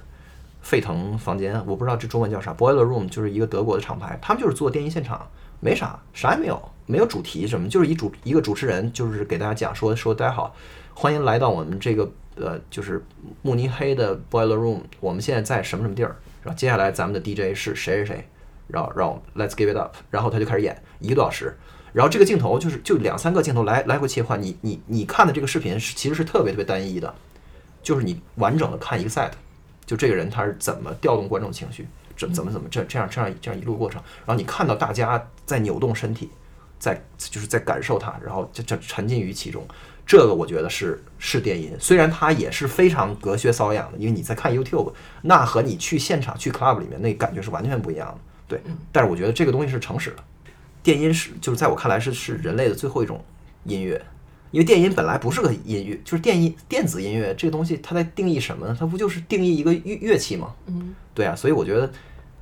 沸腾房间，我不知道这中文叫啥。Boiler Room 就是一个德国的厂牌，他们就是做电音现场，没啥，啥也没有，没有主题什么，就是一主一个主持人，就是给大家讲说说大家好，欢迎来到我们这个呃就是慕尼黑的 Boiler Room，我们现在在什么什么地儿，然后接下来咱们的 DJ 是谁谁谁，然后让我 Let's give it up，然后他就开始演一个多小时。然后这个镜头就是就两三个镜头来来回切换，你你你看的这个视频是其实是特别特别单一的，就是你完整的看一个 set，就这个人他是怎么调动观众情绪，怎怎么怎么这这样这样这样一路过程，然后你看到大家在扭动身体，在就是在感受它，然后这这沉浸于其中，这个我觉得是是电音，虽然它也是非常隔靴搔痒的，因为你在看 YouTube，那和你去现场去 club 里面那感觉是完全不一样的，对，但是我觉得这个东西是诚实的。电音是就是在我看来是是人类的最后一种音乐，因为电音本来不是个音乐，就是电音电子音乐这个东西，它在定义什么呢？它不就是定义一个乐乐器吗？嗯，对啊，所以我觉得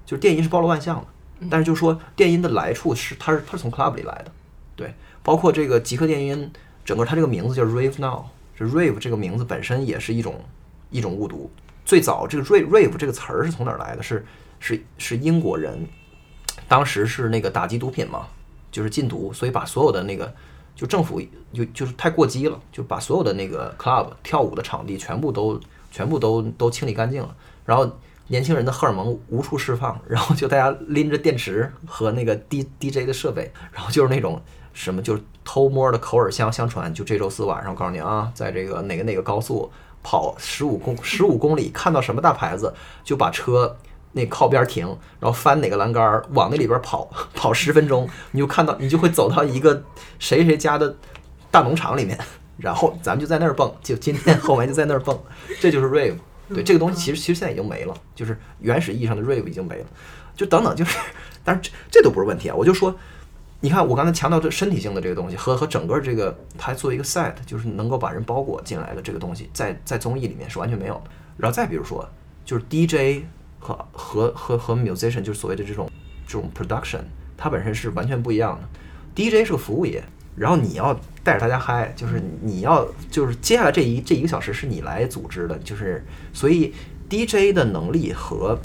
就是电音是包罗万象的，但是就是说电音的来处是它是它是从 club 里来的，对，包括这个极客电音，整个它这个名字叫 rave now，这 rave 这个名字本身也是一种一种误读。最早这个 rave rave 这个词儿是从哪儿来的？是是是英国人，当时是那个打击毒品嘛，就是禁毒，所以把所有的那个就政府就就是太过激了，就把所有的那个 club 跳舞的场地全部都全部都都清理干净了，然后年轻人的荷尔蒙无处释放，然后就大家拎着电池和那个 D D J 的设备，然后就是那种什么就是偷摸的口耳相相传，就这周四晚上我告诉你啊，在这个哪个哪个高速跑十五公十五公里，看到什么大牌子就把车。那靠边停，然后翻哪个栏杆儿，往那里边跑，跑十分钟，你就看到，你就会走到一个谁谁家的大农场里面，然后咱们就在那儿蹦，就今天后面就在那儿蹦，这就是 rave。对这个东西，其实其实现在已经没了，就是原始意义上的 rave 已经没了，就等等，就是，但是这这都不是问题啊。我就说，你看我刚才强调这身体性的这个东西和和整个这个它作为一个 set，就是能够把人包裹进来的这个东西，在在综艺里面是完全没有的。然后再比如说，就是 DJ 和和和和 musician，就是所谓的这种这种 production，它本身是完全不一样的。DJ 是个服务业，然后你要带着大家嗨，就是你要就是接下来这一这一个小时是你来组织的，就是所以 DJ 的能力和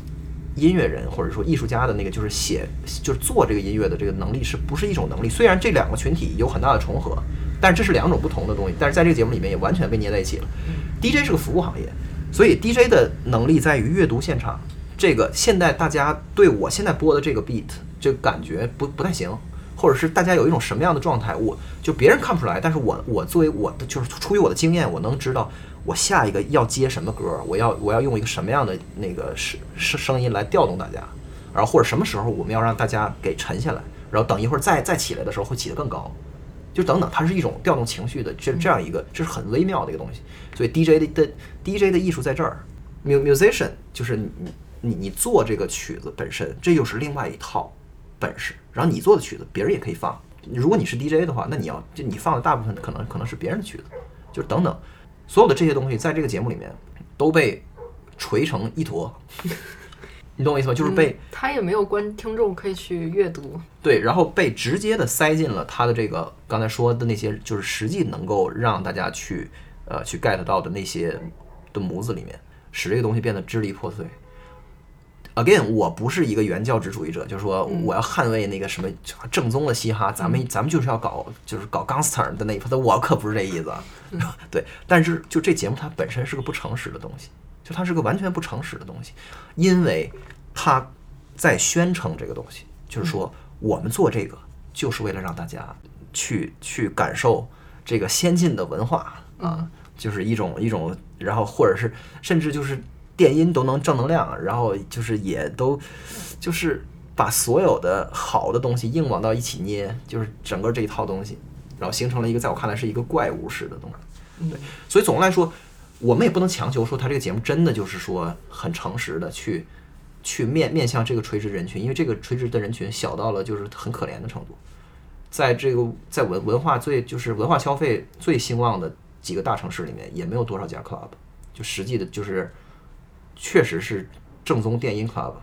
音乐人或者说艺术家的那个就是写就是做这个音乐的这个能力是不是一种能力？虽然这两个群体有很大的重合，但是这是两种不同的东西。但是在这个节目里面也完全被捏在一起了。DJ 是个服务行业，所以 DJ 的能力在于阅读现场。这个现在大家对我现在播的这个 beat 这个感觉不不太行，或者是大家有一种什么样的状态，我就别人看不出来，但是我我作为我的就是出于我的经验，我能知道我下一个要接什么歌，我要我要用一个什么样的那个声声声音来调动大家，然后或者什么时候我们要让大家给沉下来，然后等一会儿再再起来的时候会起得更高，就等等，它是一种调动情绪的这这样一个这是很微妙的一个东西，所以 DJ 的的 DJ 的艺术在这儿，mu musician 就是你你你做这个曲子本身，这又是另外一套本事。然后你做的曲子，别人也可以放。如果你是 DJ 的话，那你要就你放的大部分可能可能是别人的曲子，就是等等，所有的这些东西在这个节目里面都被锤成一坨。你懂我意思吗？就是被、他也没有观听众可以去阅读，对，然后被直接的塞进了他的这个刚才说的那些，就是实际能够让大家去呃去 get 到的那些的模子里面，使这个东西变得支离破碎。Again，我不是一个原教旨主义者，就是说我要捍卫那个什么正宗的嘻哈，咱们咱们就是要搞就是搞 gangster 的那一派，我可不是这意思。对，但是就这节目它本身是个不诚实的东西，就它是个完全不诚实的东西，因为它在宣称这个东西，就是说我们做这个就是为了让大家去去感受这个先进的文化啊，就是一种一种，然后或者是甚至就是电音都能正能量，然后就是也都就是把所有的好的东西硬往到一起捏，就是整个这一套东西，然后形成了一个在我看来是一个怪物式的东西。对，所以总的来说，我们也不能强求说他这个节目真的就是说很诚实的去去面面向这个垂直人群，因为这个垂直的人群小到了就是很可怜的程度。在这个在文文化最就是文化消费最兴旺的几个大城市里面，也没有多少家 club，就实际的就是确实是正宗电音 club，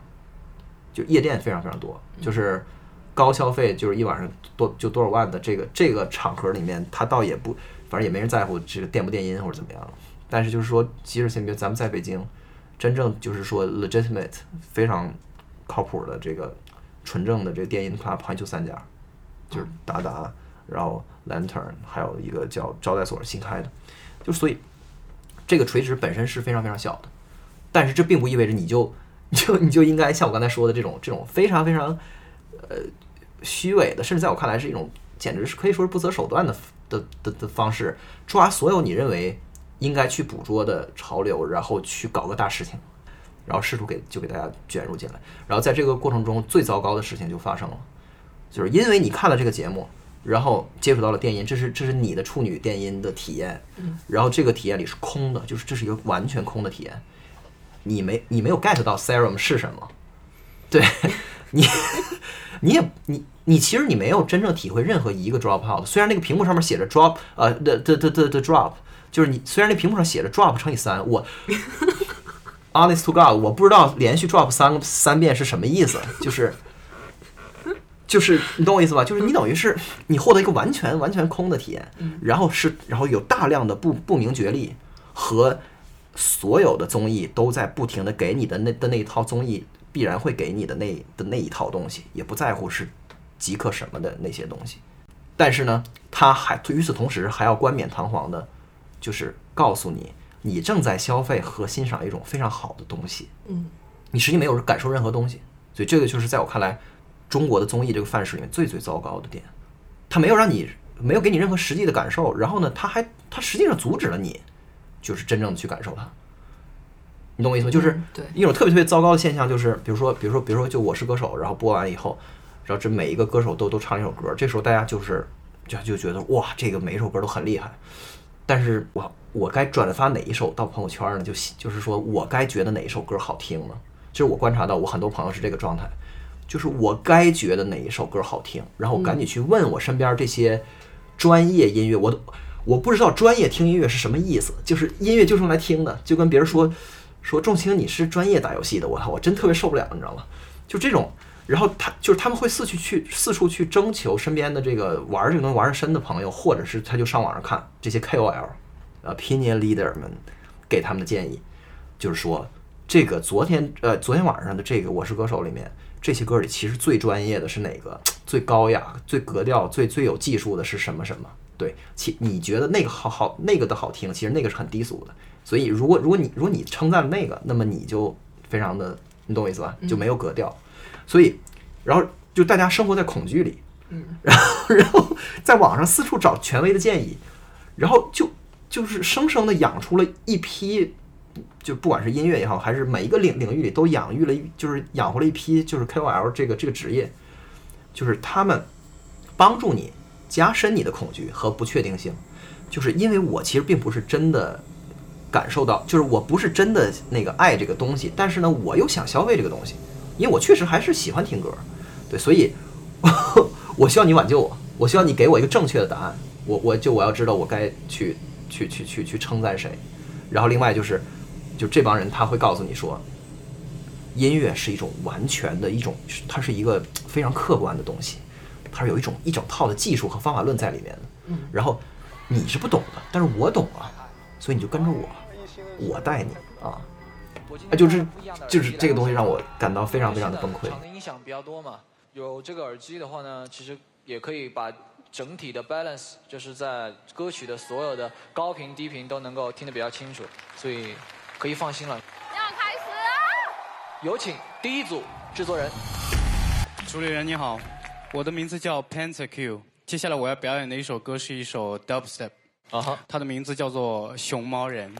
就夜店非常非常多，就是高消费，就是一晚上多就多少万的这个这个场合里面，他倒也不，反正也没人在乎这个电不电音或者怎么样。但是就是说，即使现在咱们在北京，真正就是说 legitimate 非常靠谱的这个纯正的这个电音 club 好像就三家，就是达达，然后 Lantern，还有一个叫招待所新开的，就所以这个垂直本身是非常非常小的，但是这并不意味着你就 你就你就应该像我刚才说的这种这种非常非常呃虚伪的，甚至在我看来是一种简直是可以说是不择手段的的的的方式，抓所有你认为应该去捕捉的潮流，然后去搞个大事情，然后试图给就给大家卷入进来，然后在这个过程中最糟糕的事情就发生了，就是因为你看了这个节目。然后接触到了电音，这是这是你的处女电音的体验，然后这个体验里是空的，就是这是一个完全空的体验，你没你没有 get 到 serum 是什么，对你你也你你其实你没有真正体会任何一个 drop out，虽然那个屏幕上面写着 drop 呃 the the the the the drop，就是你虽然那屏幕上写着 drop 乘以三，我 honest to god 我不知道连续 drop 三个三遍是什么意思，就是。就是你懂我意思吧？就是你等于是你获得一个完全完全空的体验，然后是然后有大量的不不明觉厉和所有的综艺都在不停的给你的那的那一套综艺必然会给你的那的那一套东西，也不在乎是极客什么的那些东西，但是呢，他还与此同时还要冠冕堂皇的，就是告诉你你正在消费和欣赏一种非常好的东西，嗯，你实际没有感受任何东西，所以这个就是在我看来。中国的综艺这个范式里面最最糟糕的点，他没有让你没有给你任何实际的感受，然后呢，他还他实际上阻止了你，就是真正的去感受它。你懂我意思吗？就是对一种特别特别糟糕的现象，就是比如说比如说比如说就我是歌手，然后播完以后，然后这每一个歌手都都唱一首歌，这时候大家就是就就觉得哇，这个每一首歌都很厉害。但是我我该转发哪一首到朋友圈呢？就就是说我该觉得哪一首歌好听呢？就是我观察到我很多朋友是这个状态，就是我该觉得哪一首歌好听，然后我赶紧去问我身边这些专业音乐，我都我不知道专业听音乐是什么意思，就是音乐就是用来听的，就跟别人说说仲卿你是专业打游戏的，我我真特别受不了，你知道吗？就这种。然后他就是他们会四处去四处去征求身边的这个玩这个东西玩的深的朋友，或者是他就上网上看这些 KOL，呃，opinion leader 们给他们的建议，就是说这个昨天呃昨天晚上的这个我是歌手里面这些歌里其实最专业的是哪个？最高雅、最格调、最最有技术的是什么什么？对，其你觉得那个好好那个的好听，其实那个是很低俗的。所以如果如果你如果你称赞了那个，那么你就非常的你懂我意思吧？就没有格调。所以，然后就大家生活在恐惧里，嗯，然后然后在网上四处找权威的建议，然后就就是生生的养出了一批，就不管是音乐也好，还是每一个领领域里都养育了，就是养活了一批，就是 KOL 这个这个职业，就是他们帮助你加深你的恐惧和不确定性，就是因为我其实并不是真的感受到，就是我不是真的那个爱这个东西，但是呢，我又想消费这个东西。因为我确实还是喜欢听歌，对，所以 我需要你挽救我，我需要你给我一个正确的答案，我我就我要知道我该去去去去去称赞谁，然后另外就是，就这帮人他会告诉你说，音乐是一种完全的一种，它是一个非常客观的东西，它是有一种一整套的技术和方法论在里面的，然后你是不懂的，但是我懂啊，所以你就跟着我，我带你啊。啊，就是就是这个东西让我感到非常非常的崩溃。音响比较多嘛，有这个耳机的话呢，其实也可以把整体的 balance，就是在歌曲的所有的高频低频都能够听得比较清楚，所以可以放心了。要开始啊！有请第一组制作人。主理人你好，我的名字叫 Pentakill。接下来我要表演的一首歌是一首 dubstep，啊哈，它的名字叫做《熊猫人》。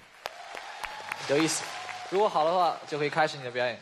有意思。如果好的话，就可以开始你的表演。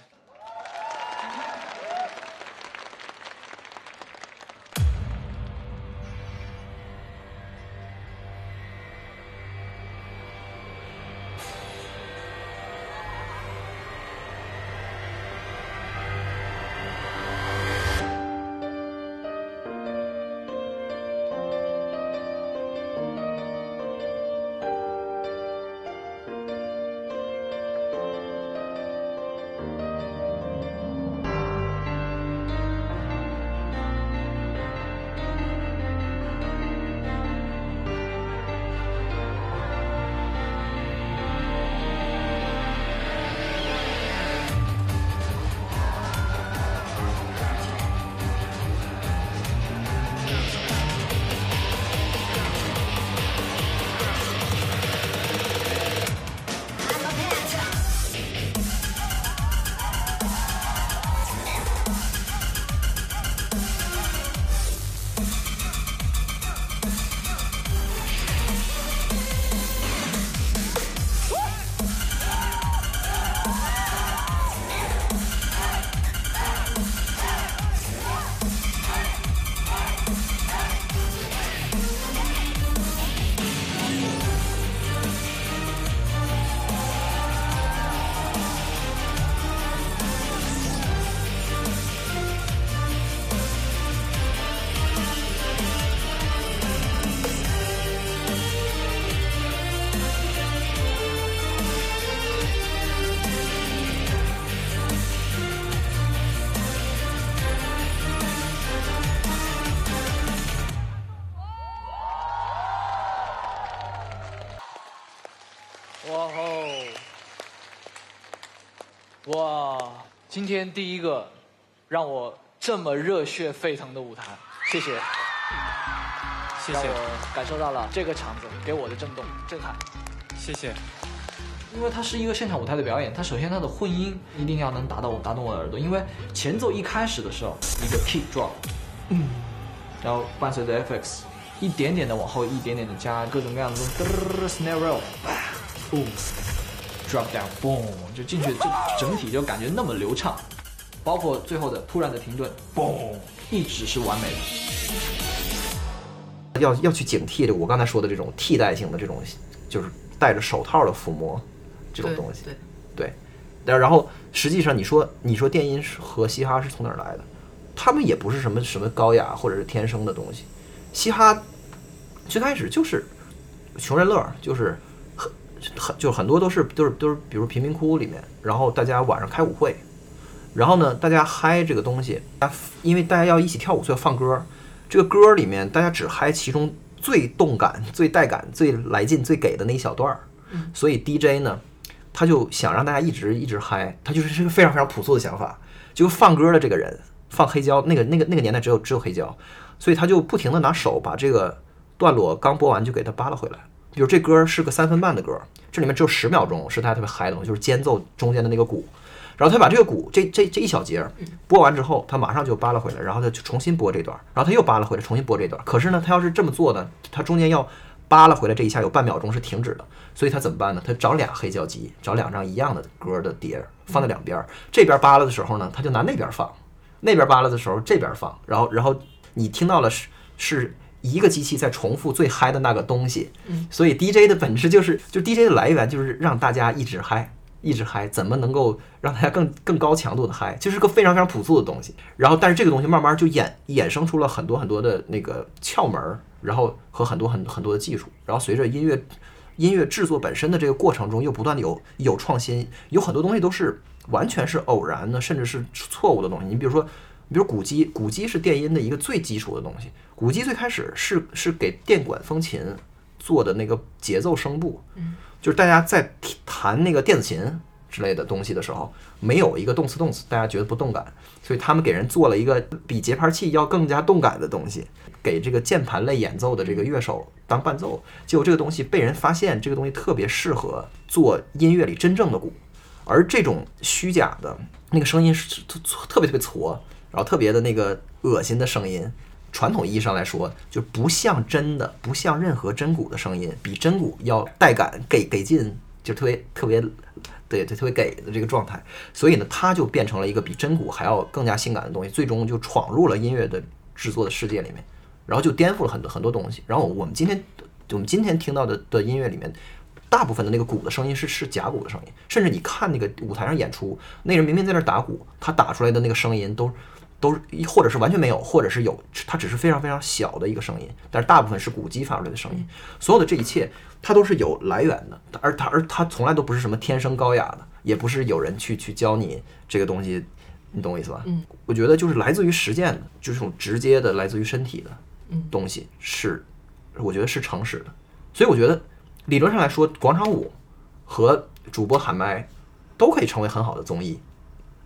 今天第一个让我这么热血沸腾的舞台，谢谢，谢谢，让我感受到了这个场子给我的震动震撼，谢谢。因为它是一个现场舞台的表演，它首先它的混音一定要能达到我打动我的耳朵，因为前奏一开始的时候一个 kick drop，嗯，然后伴随着 FX 一点点的往后一点点的加各种各样的 snare roll，boom。Drop down, boom，就进去，就整体就感觉那么流畅，包括最后的突然的停顿，boom，一直是完美的。要要去警惕这我刚才说的这种替代性的这种，就是戴着手套的抚摸这种东西。对，对，但然后实际上你说你说电音是和嘻哈是从哪儿来的？他们也不是什么什么高雅或者是天生的东西。嘻哈最开始就是穷人乐，就是很很就很多都是都是都是比如贫民窟里面，然后大家晚上开舞会，然后呢大家嗨这个东西，大因为大家要一起跳舞，所以要放歌。这个歌里面大家只嗨其中最动感、最带感、最来劲、最给的那一小段儿。所以 DJ 呢，他就想让大家一直一直嗨，他就是是个非常非常朴素的想法。就放歌的这个人放黑胶，那个那个那个年代只有只有黑胶，所以他就不停的拿手把这个段落刚播完就给它扒拉回来。比如这歌是个三分半的歌，这里面只有十秒钟是大家特别嗨的东西，就是间奏中间的那个鼓。然后他把这个鼓这这这一小节播完之后，他马上就扒拉回来，然后他就重新播这段，然后他又扒拉回来，重新播这段。可是呢，他要是这么做呢，他中间要扒拉回来这一下有半秒钟是停止的，所以他怎么办呢？他找俩黑胶机，找两张一样的歌的碟儿放在两边，这边扒拉的时候呢，他就拿那边放，那边扒拉的时候这边放，然后然后你听到了是是一个机器在重复最嗨的那个东西，所以 DJ 的本质就是就 DJ 的来源就是让大家一直嗨。一直嗨，怎么能够让大家更更高强度的嗨？就是个非常非常朴素的东西。然后，但是这个东西慢慢就衍衍生出了很多很多的那个窍门儿，然后和很多很很多的技术。然后随着音乐音乐制作本身的这个过程中，又不断的有有创新，有很多东西都是完全是偶然的，甚至是错误的东西。你比如说，比如鼓机，鼓机是电音的一个最基础的东西。鼓机最开始是是给电管风琴做的那个节奏声部，就是大家在弹那个电子琴之类的东西的时候，没有一个动词动词，大家觉得不动感，所以他们给人做了一个比节拍器要更加动感的东西，给这个键盘类演奏的这个乐手当伴奏。结果这个东西被人发现，这个东西特别适合做音乐里真正的鼓，而这种虚假的那个声音是特特别特别挫，然后特别的那个恶心的声音。传统意义上来说，就不像真的，不像任何真鼓的声音，比真鼓要带感、给给劲，就特别特别，对，就特别给的这个状态。所以呢，它就变成了一个比真鼓还要更加性感的东西，最终就闯入了音乐的制作的世界里面，然后就颠覆了很多很多东西。然后我们今天我们今天听到的的音乐里面，大部分的那个鼓的声音是是假鼓的声音，甚至你看那个舞台上演出，那人明明在那儿打鼓，他打出来的那个声音都。都是，或者是完全没有，或者是有，它只是非常非常小的一个声音，但是大部分是鼓机发出来的声音。所有的这一切，它都是有来源的，而它而它从来都不是什么天生高雅的，也不是有人去去教你这个东西，你懂我意思吧？嗯，我觉得就是来自于实践的，就是这种直接的来自于身体的嗯东西是，我觉得是诚实的。所以我觉得理论上来说，广场舞和主播喊麦都可以成为很好的综艺。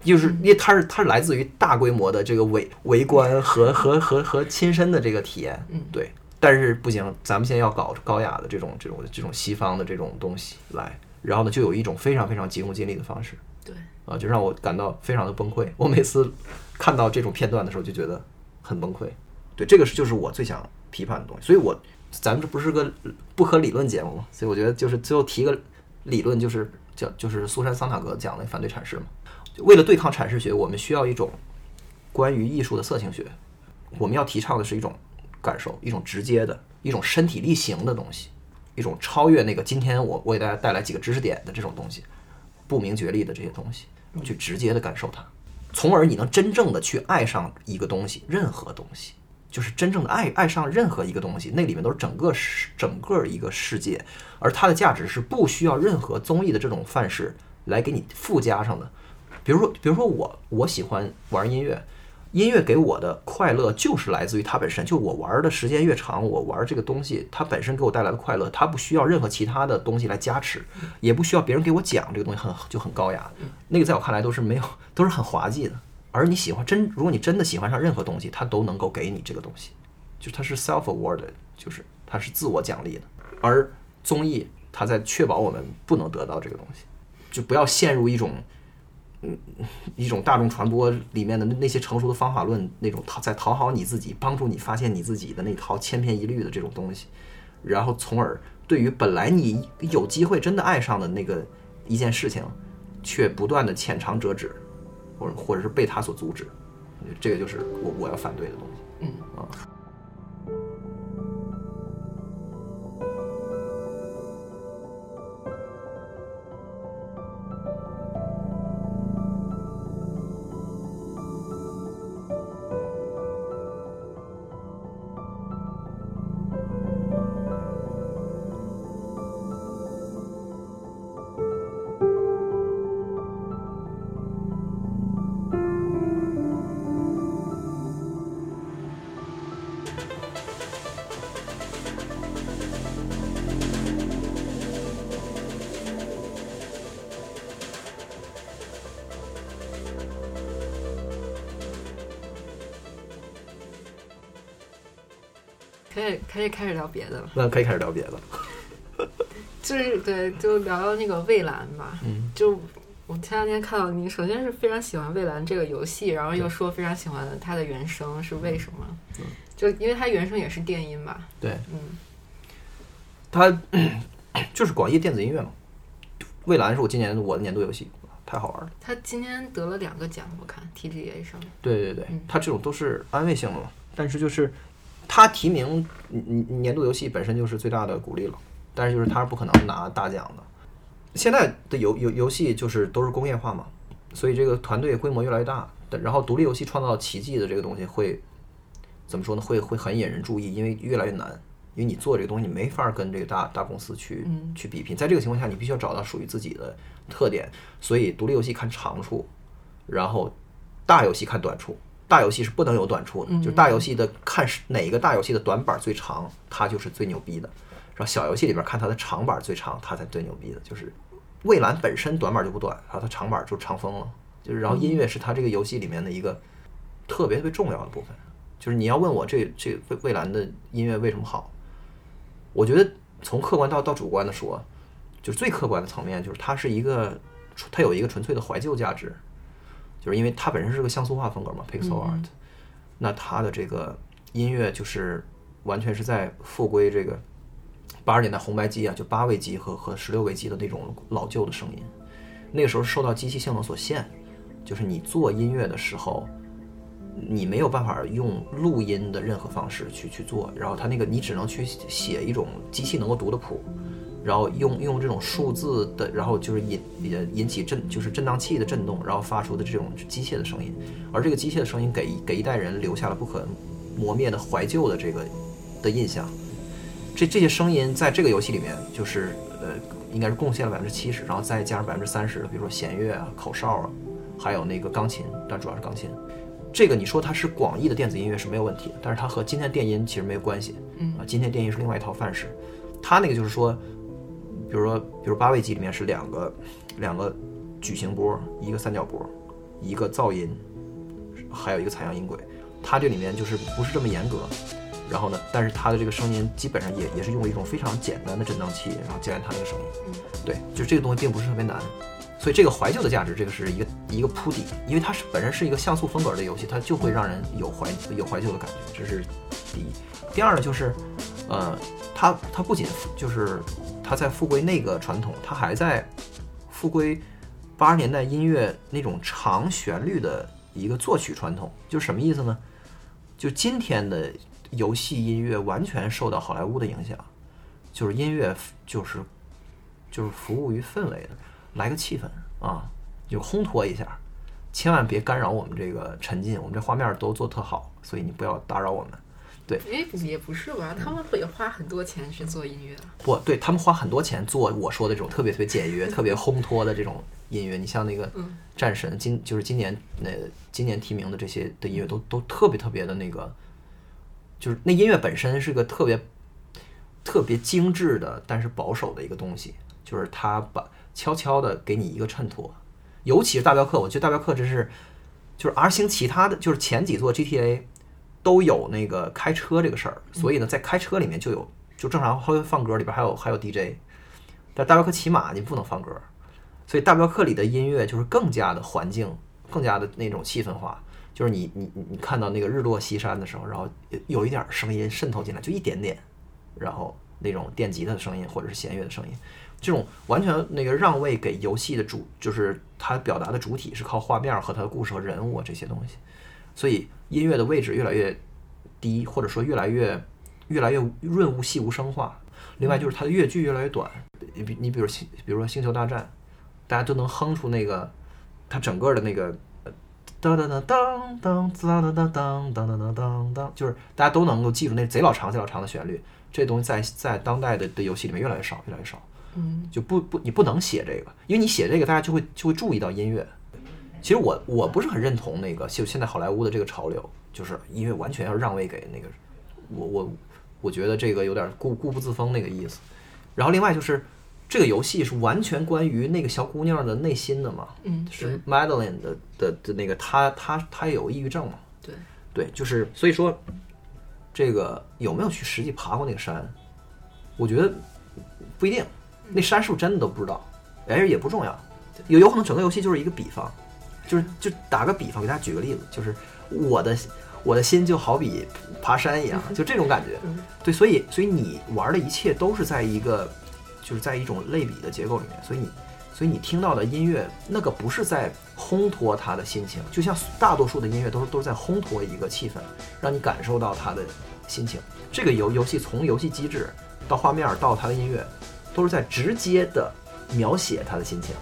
就是因为它是它是来自于大规模的这个围围观和和和和亲身的这个体验，嗯对。但是不行，咱们现在要搞高雅的这种这种这种西方的这种东西来，然后呢，就有一种非常非常急功近利的方式，对，啊，就让我感到非常的崩溃。我每次看到这种片段的时候，就觉得很崩溃。对，这个是就是我最想批判的东西。所以我咱们这不是个不可理论节目嘛，所以我觉得就是最后提个理论，就是叫就是苏珊桑塔格讲的反对阐释嘛。为了对抗阐释学，我们需要一种关于艺术的色情学。我们要提倡的是一种感受，一种直接的、一种身体力行的东西，一种超越那个今天我我给大家带来几个知识点的这种东西，不明觉厉的这些东西，去直接的感受它，从而你能真正的去爱上一个东西，任何东西，就是真正的爱爱上任何一个东西，那里面都是整个整个一个世界，而它的价值是不需要任何综艺的这种范式来给你附加上的。比如说，比如说我我喜欢玩音乐，音乐给我的快乐就是来自于它本身，就我玩的时间越长，我玩这个东西它本身给我带来的快乐，它不需要任何其他的东西来加持，也不需要别人给我讲这个东西很就很高雅，那个在我看来都是没有 都是很滑稽的。而你喜欢真，如果你真的喜欢上任何东西，它都能够给你这个东西，就是它是 self awarded，就是它是自我奖励的。而综艺它在确保我们不能得到这个东西，就不要陷入一种。一种大众传播里面的那些成熟的方法论，那种讨在讨好你自己、帮助你发现你自己的那套千篇一律的这种东西，然后从而对于本来你有机会真的爱上的那个一件事情，却不断的浅尝辄止，或者或者是被他所阻止，这个就是我我要反对的东西。嗯啊。别的了，那可以开始聊别的。就是对，就聊聊那个蔚蓝吧。嗯，就我前两天看到你，首先是非常喜欢蔚蓝这个游戏，然后又说非常喜欢它的原声，是为什么？嗯就因为它原声也是电音吧？对，嗯它 就是广义电子音乐嘛。蔚蓝是我今年我的年度游戏，太好玩了。他今天得了两个奖，我看 TGA 上面。对对对嗯，它这种都是安慰性的嘛。但是就是它提名嗯嗯年度游戏本身就是最大的鼓励了，但是就是他是不可能拿大奖的。现在的游游游戏就是都是工业化嘛，所以这个团队规模越来越大，但然后独立游戏创造奇迹的这个东西会怎么说呢？会会很引人注意，因为越来越难。因为你做这个东西，你没法跟这个大大公司去、嗯去比拼，在这个情况下，你必须要找到属于自己的特点。所以独立游戏看长处，然后大游戏看短处。大游戏是不能有短处的，就是大游戏的看是哪个大游戏的短板最长，它就是最牛逼的。然后小游戏里边看它的长板最长，它才最牛逼的。就是蔚蓝本身短板就不短，然后它长板就长疯了。就是然后音乐是它这个游戏里面的一个特别特别重要的部分。就是你要问我这这蔚蔚蓝的音乐为什么好，我觉得从客观到到主观的说，就是最客观的层面，就是它是一个它有一个纯粹的怀旧价值，就是因为它本身是个像素化风格嘛，pixel art，、那它的这个音乐就是完全是在复归这个八十年代红白机啊，就八位机和和十六位机的那种老旧的声音，那个时候受到机器性能所限，就是你做音乐的时候。你没有办法用录音的任何方式去去做，然后它那个你只能去写一种机器能够读的谱，然后用用这种数字的，然后就是引引引起震就是振荡器的震动，然后发出的这种机械的声音，而这个机械的声音给给一代人留下了不可磨灭的怀旧的这个的印象。这这些声音在这个游戏里面就是呃应该是贡献了百分之七十，然后再加上百分之三十，比如说弦乐啊、口哨啊，还有那个钢琴，但主要是钢琴。这个你说它是广义的电子音乐是没有问题的，但是它和今天电音其实没有关系。嗯啊，今天电音是另外一套范式。它那个就是说，比如说，比如八位机里面是两个两个矩形波，一个三角波，一个噪音，还有一个采样音轨。它这里面就是不是这么严格，然后呢，但是它的这个声音基本上也也是用了一种非常简单的振荡器，然后建立它那个声音。对，就这个东西并不是特别难。所以这个怀旧的价值，这个是一个一个铺底，因为它是本身是一个像素风格的游戏，它就会让人有怀有怀旧的感觉，这是第一。第二呢，就是，呃，它它不仅就是它在复归那个传统，它还在复归八十年代音乐那种长旋律的一个作曲传统，就什么意思呢？就今天的游戏音乐完全受到好莱坞的影响，就是音乐就是就是服务于氛围的。来个气氛啊，就烘托一下，千万别干扰我们这个沉浸。我们这画面都做特好，所以你不要打扰我们。对，哎，也不是吧？他们会花很多钱去做音乐。不对，他们花很多钱做我说的这种特别特别简约、特别烘托的这种音乐。你像那个嗯战神，今就是今年那今年提名的这些的音乐都都特别特别的那个，就是那音乐本身是个特别特别精致的，但是保守的一个东西，就是他把悄悄的给你一个衬托。尤其是大镖客，我觉得大镖客这是就是 R 星其他的就是前几座 GTA 都有那个开车这个事儿，所以呢，在开车里面就有就正常会放歌，里边还有还有 DJ，但大镖客骑马你不能放歌，所以大镖客里的音乐就是更加的环境，更加的那种气氛化。就是你你你你看到那个日落西山的时候，然后有有一点声音渗透进来，就一点点，然后那种电吉他的声音或者是弦乐的声音，这种完全那个让位给游戏的主，就是它表达的主体是靠画面和它的故事和人物啊这些东西，所以音乐的位置越来越低，或者说越来越越来越润物细无声化。另外就是它的乐句越来越短，你比你比如星，比如说星球大战，大家都能哼出那个它整个的那个。当当当当当当当当当当当当当，就是大家都能够记住那贼老长贼老长的旋律。这东西在在当代的的游戏里面越来越少，越来越少。嗯，就不不你不能写这个，因为你写这个，大家就会就会注意到音乐。其实我我不是很认同那个就现在好莱坞的这个潮流，就是因为完全要让位给那个我我我觉得这个有点固固步自封那个意思。然后另外就是这个游戏是完全关于那个小姑娘的内心的嘛，嗯是 Madeline 的的的那个她她她有抑郁症嘛，对，对，就是所以说，这个有没有去实际爬过那个山，我觉得不一定。那山是不是真的都不知道，哎，也不重要。有有可能整个游戏就是一个比方，就是就打个比方，给大家举个例子，就是我的我的心就好比爬山一样，就这种感觉。对，所以所以你玩的一切都是在一个就是在一种类比的结构里面，所以你所以你听到的音乐那个不是在烘托他的心情，就像大多数的音乐都是都是在烘托一个气氛，让你感受到他的心情。这个游游戏从游戏机制到画面到它的音乐，都是在直接的描写他的心情。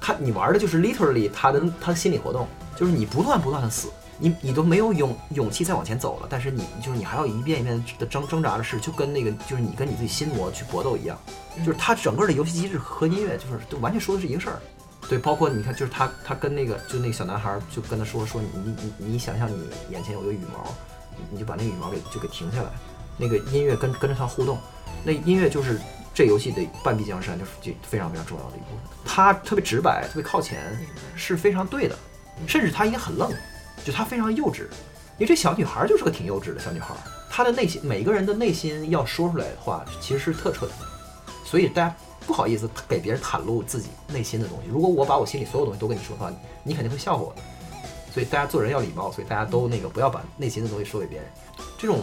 他你玩的就是 literally 他的他的心理活动，就是你不断不断的死，你你都没有勇勇气再往前走了，但是你就是你还要一遍一遍的挣挣扎的事，就跟那个就是你跟你自己心魔去搏斗一样，就是他整个的游戏机制和音乐就是都完全说的是一个事儿。对，包括你看，就是他他跟那个就那个小男孩就跟他说说你你你你想象你眼前有个羽毛，你你就把那个羽毛给就给停下来，那个音乐跟跟着他互动，那音乐就是这游戏的半壁江山，就是就非常非常重要的一部分。他特别直白，特别靠前，是非常对的，甚至他应该很愣，就他非常幼稚，因为这小女孩就是个挺幼稚的小女孩，她的内心每个人的内心要说出来的话其实是特彻底的，所以大家不好意思给别人袒露自己内心的东西。如果我把我心里所有东西都跟你说的话，你肯定会笑话我的。所以大家做人要礼貌，所以大家都那个不要把内心的东西说给别人。这种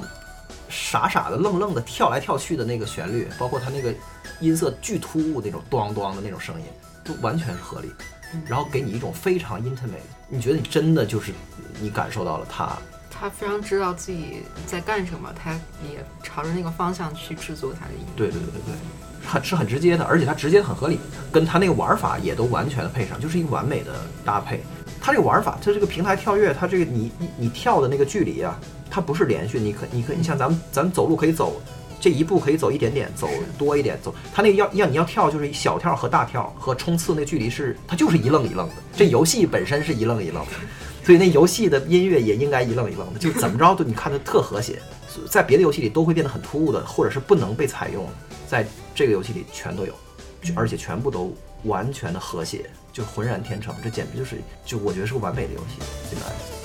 傻傻的、愣愣的跳来跳去的那个旋律，包括它那个音色巨突兀那种咚咚的那种声音，都完全是合理。然后给你一种非常 intimate，你觉得你真的就是你感受到了它。他非常知道自己在干什么，他也朝着那个方向去制作他的音乐。对对对对对，很是很直接的，而且它直接很合理，跟它那个玩法也都完全的配上，就是一个完美的搭配。它这个玩法，它这个平台跳跃，它这个你你你跳的那个距离啊，它不是连续，你可你可你像咱们咱们走路可以走这一步可以走一点点，走多一点走，它那个要要你要跳就是小跳和大跳和冲刺那距离是它就是一愣一愣的，这游戏本身是一愣一愣的。所以那游戏的音乐也应该一愣一愣的，就怎么着都你看它特和谐，在别的游戏里都会变得很突兀的，或者是不能被采用，在这个游戏里全都有，而且全部都完全的和谐，就浑然天成，这简直就是就我觉得是个完美的游戏，现在。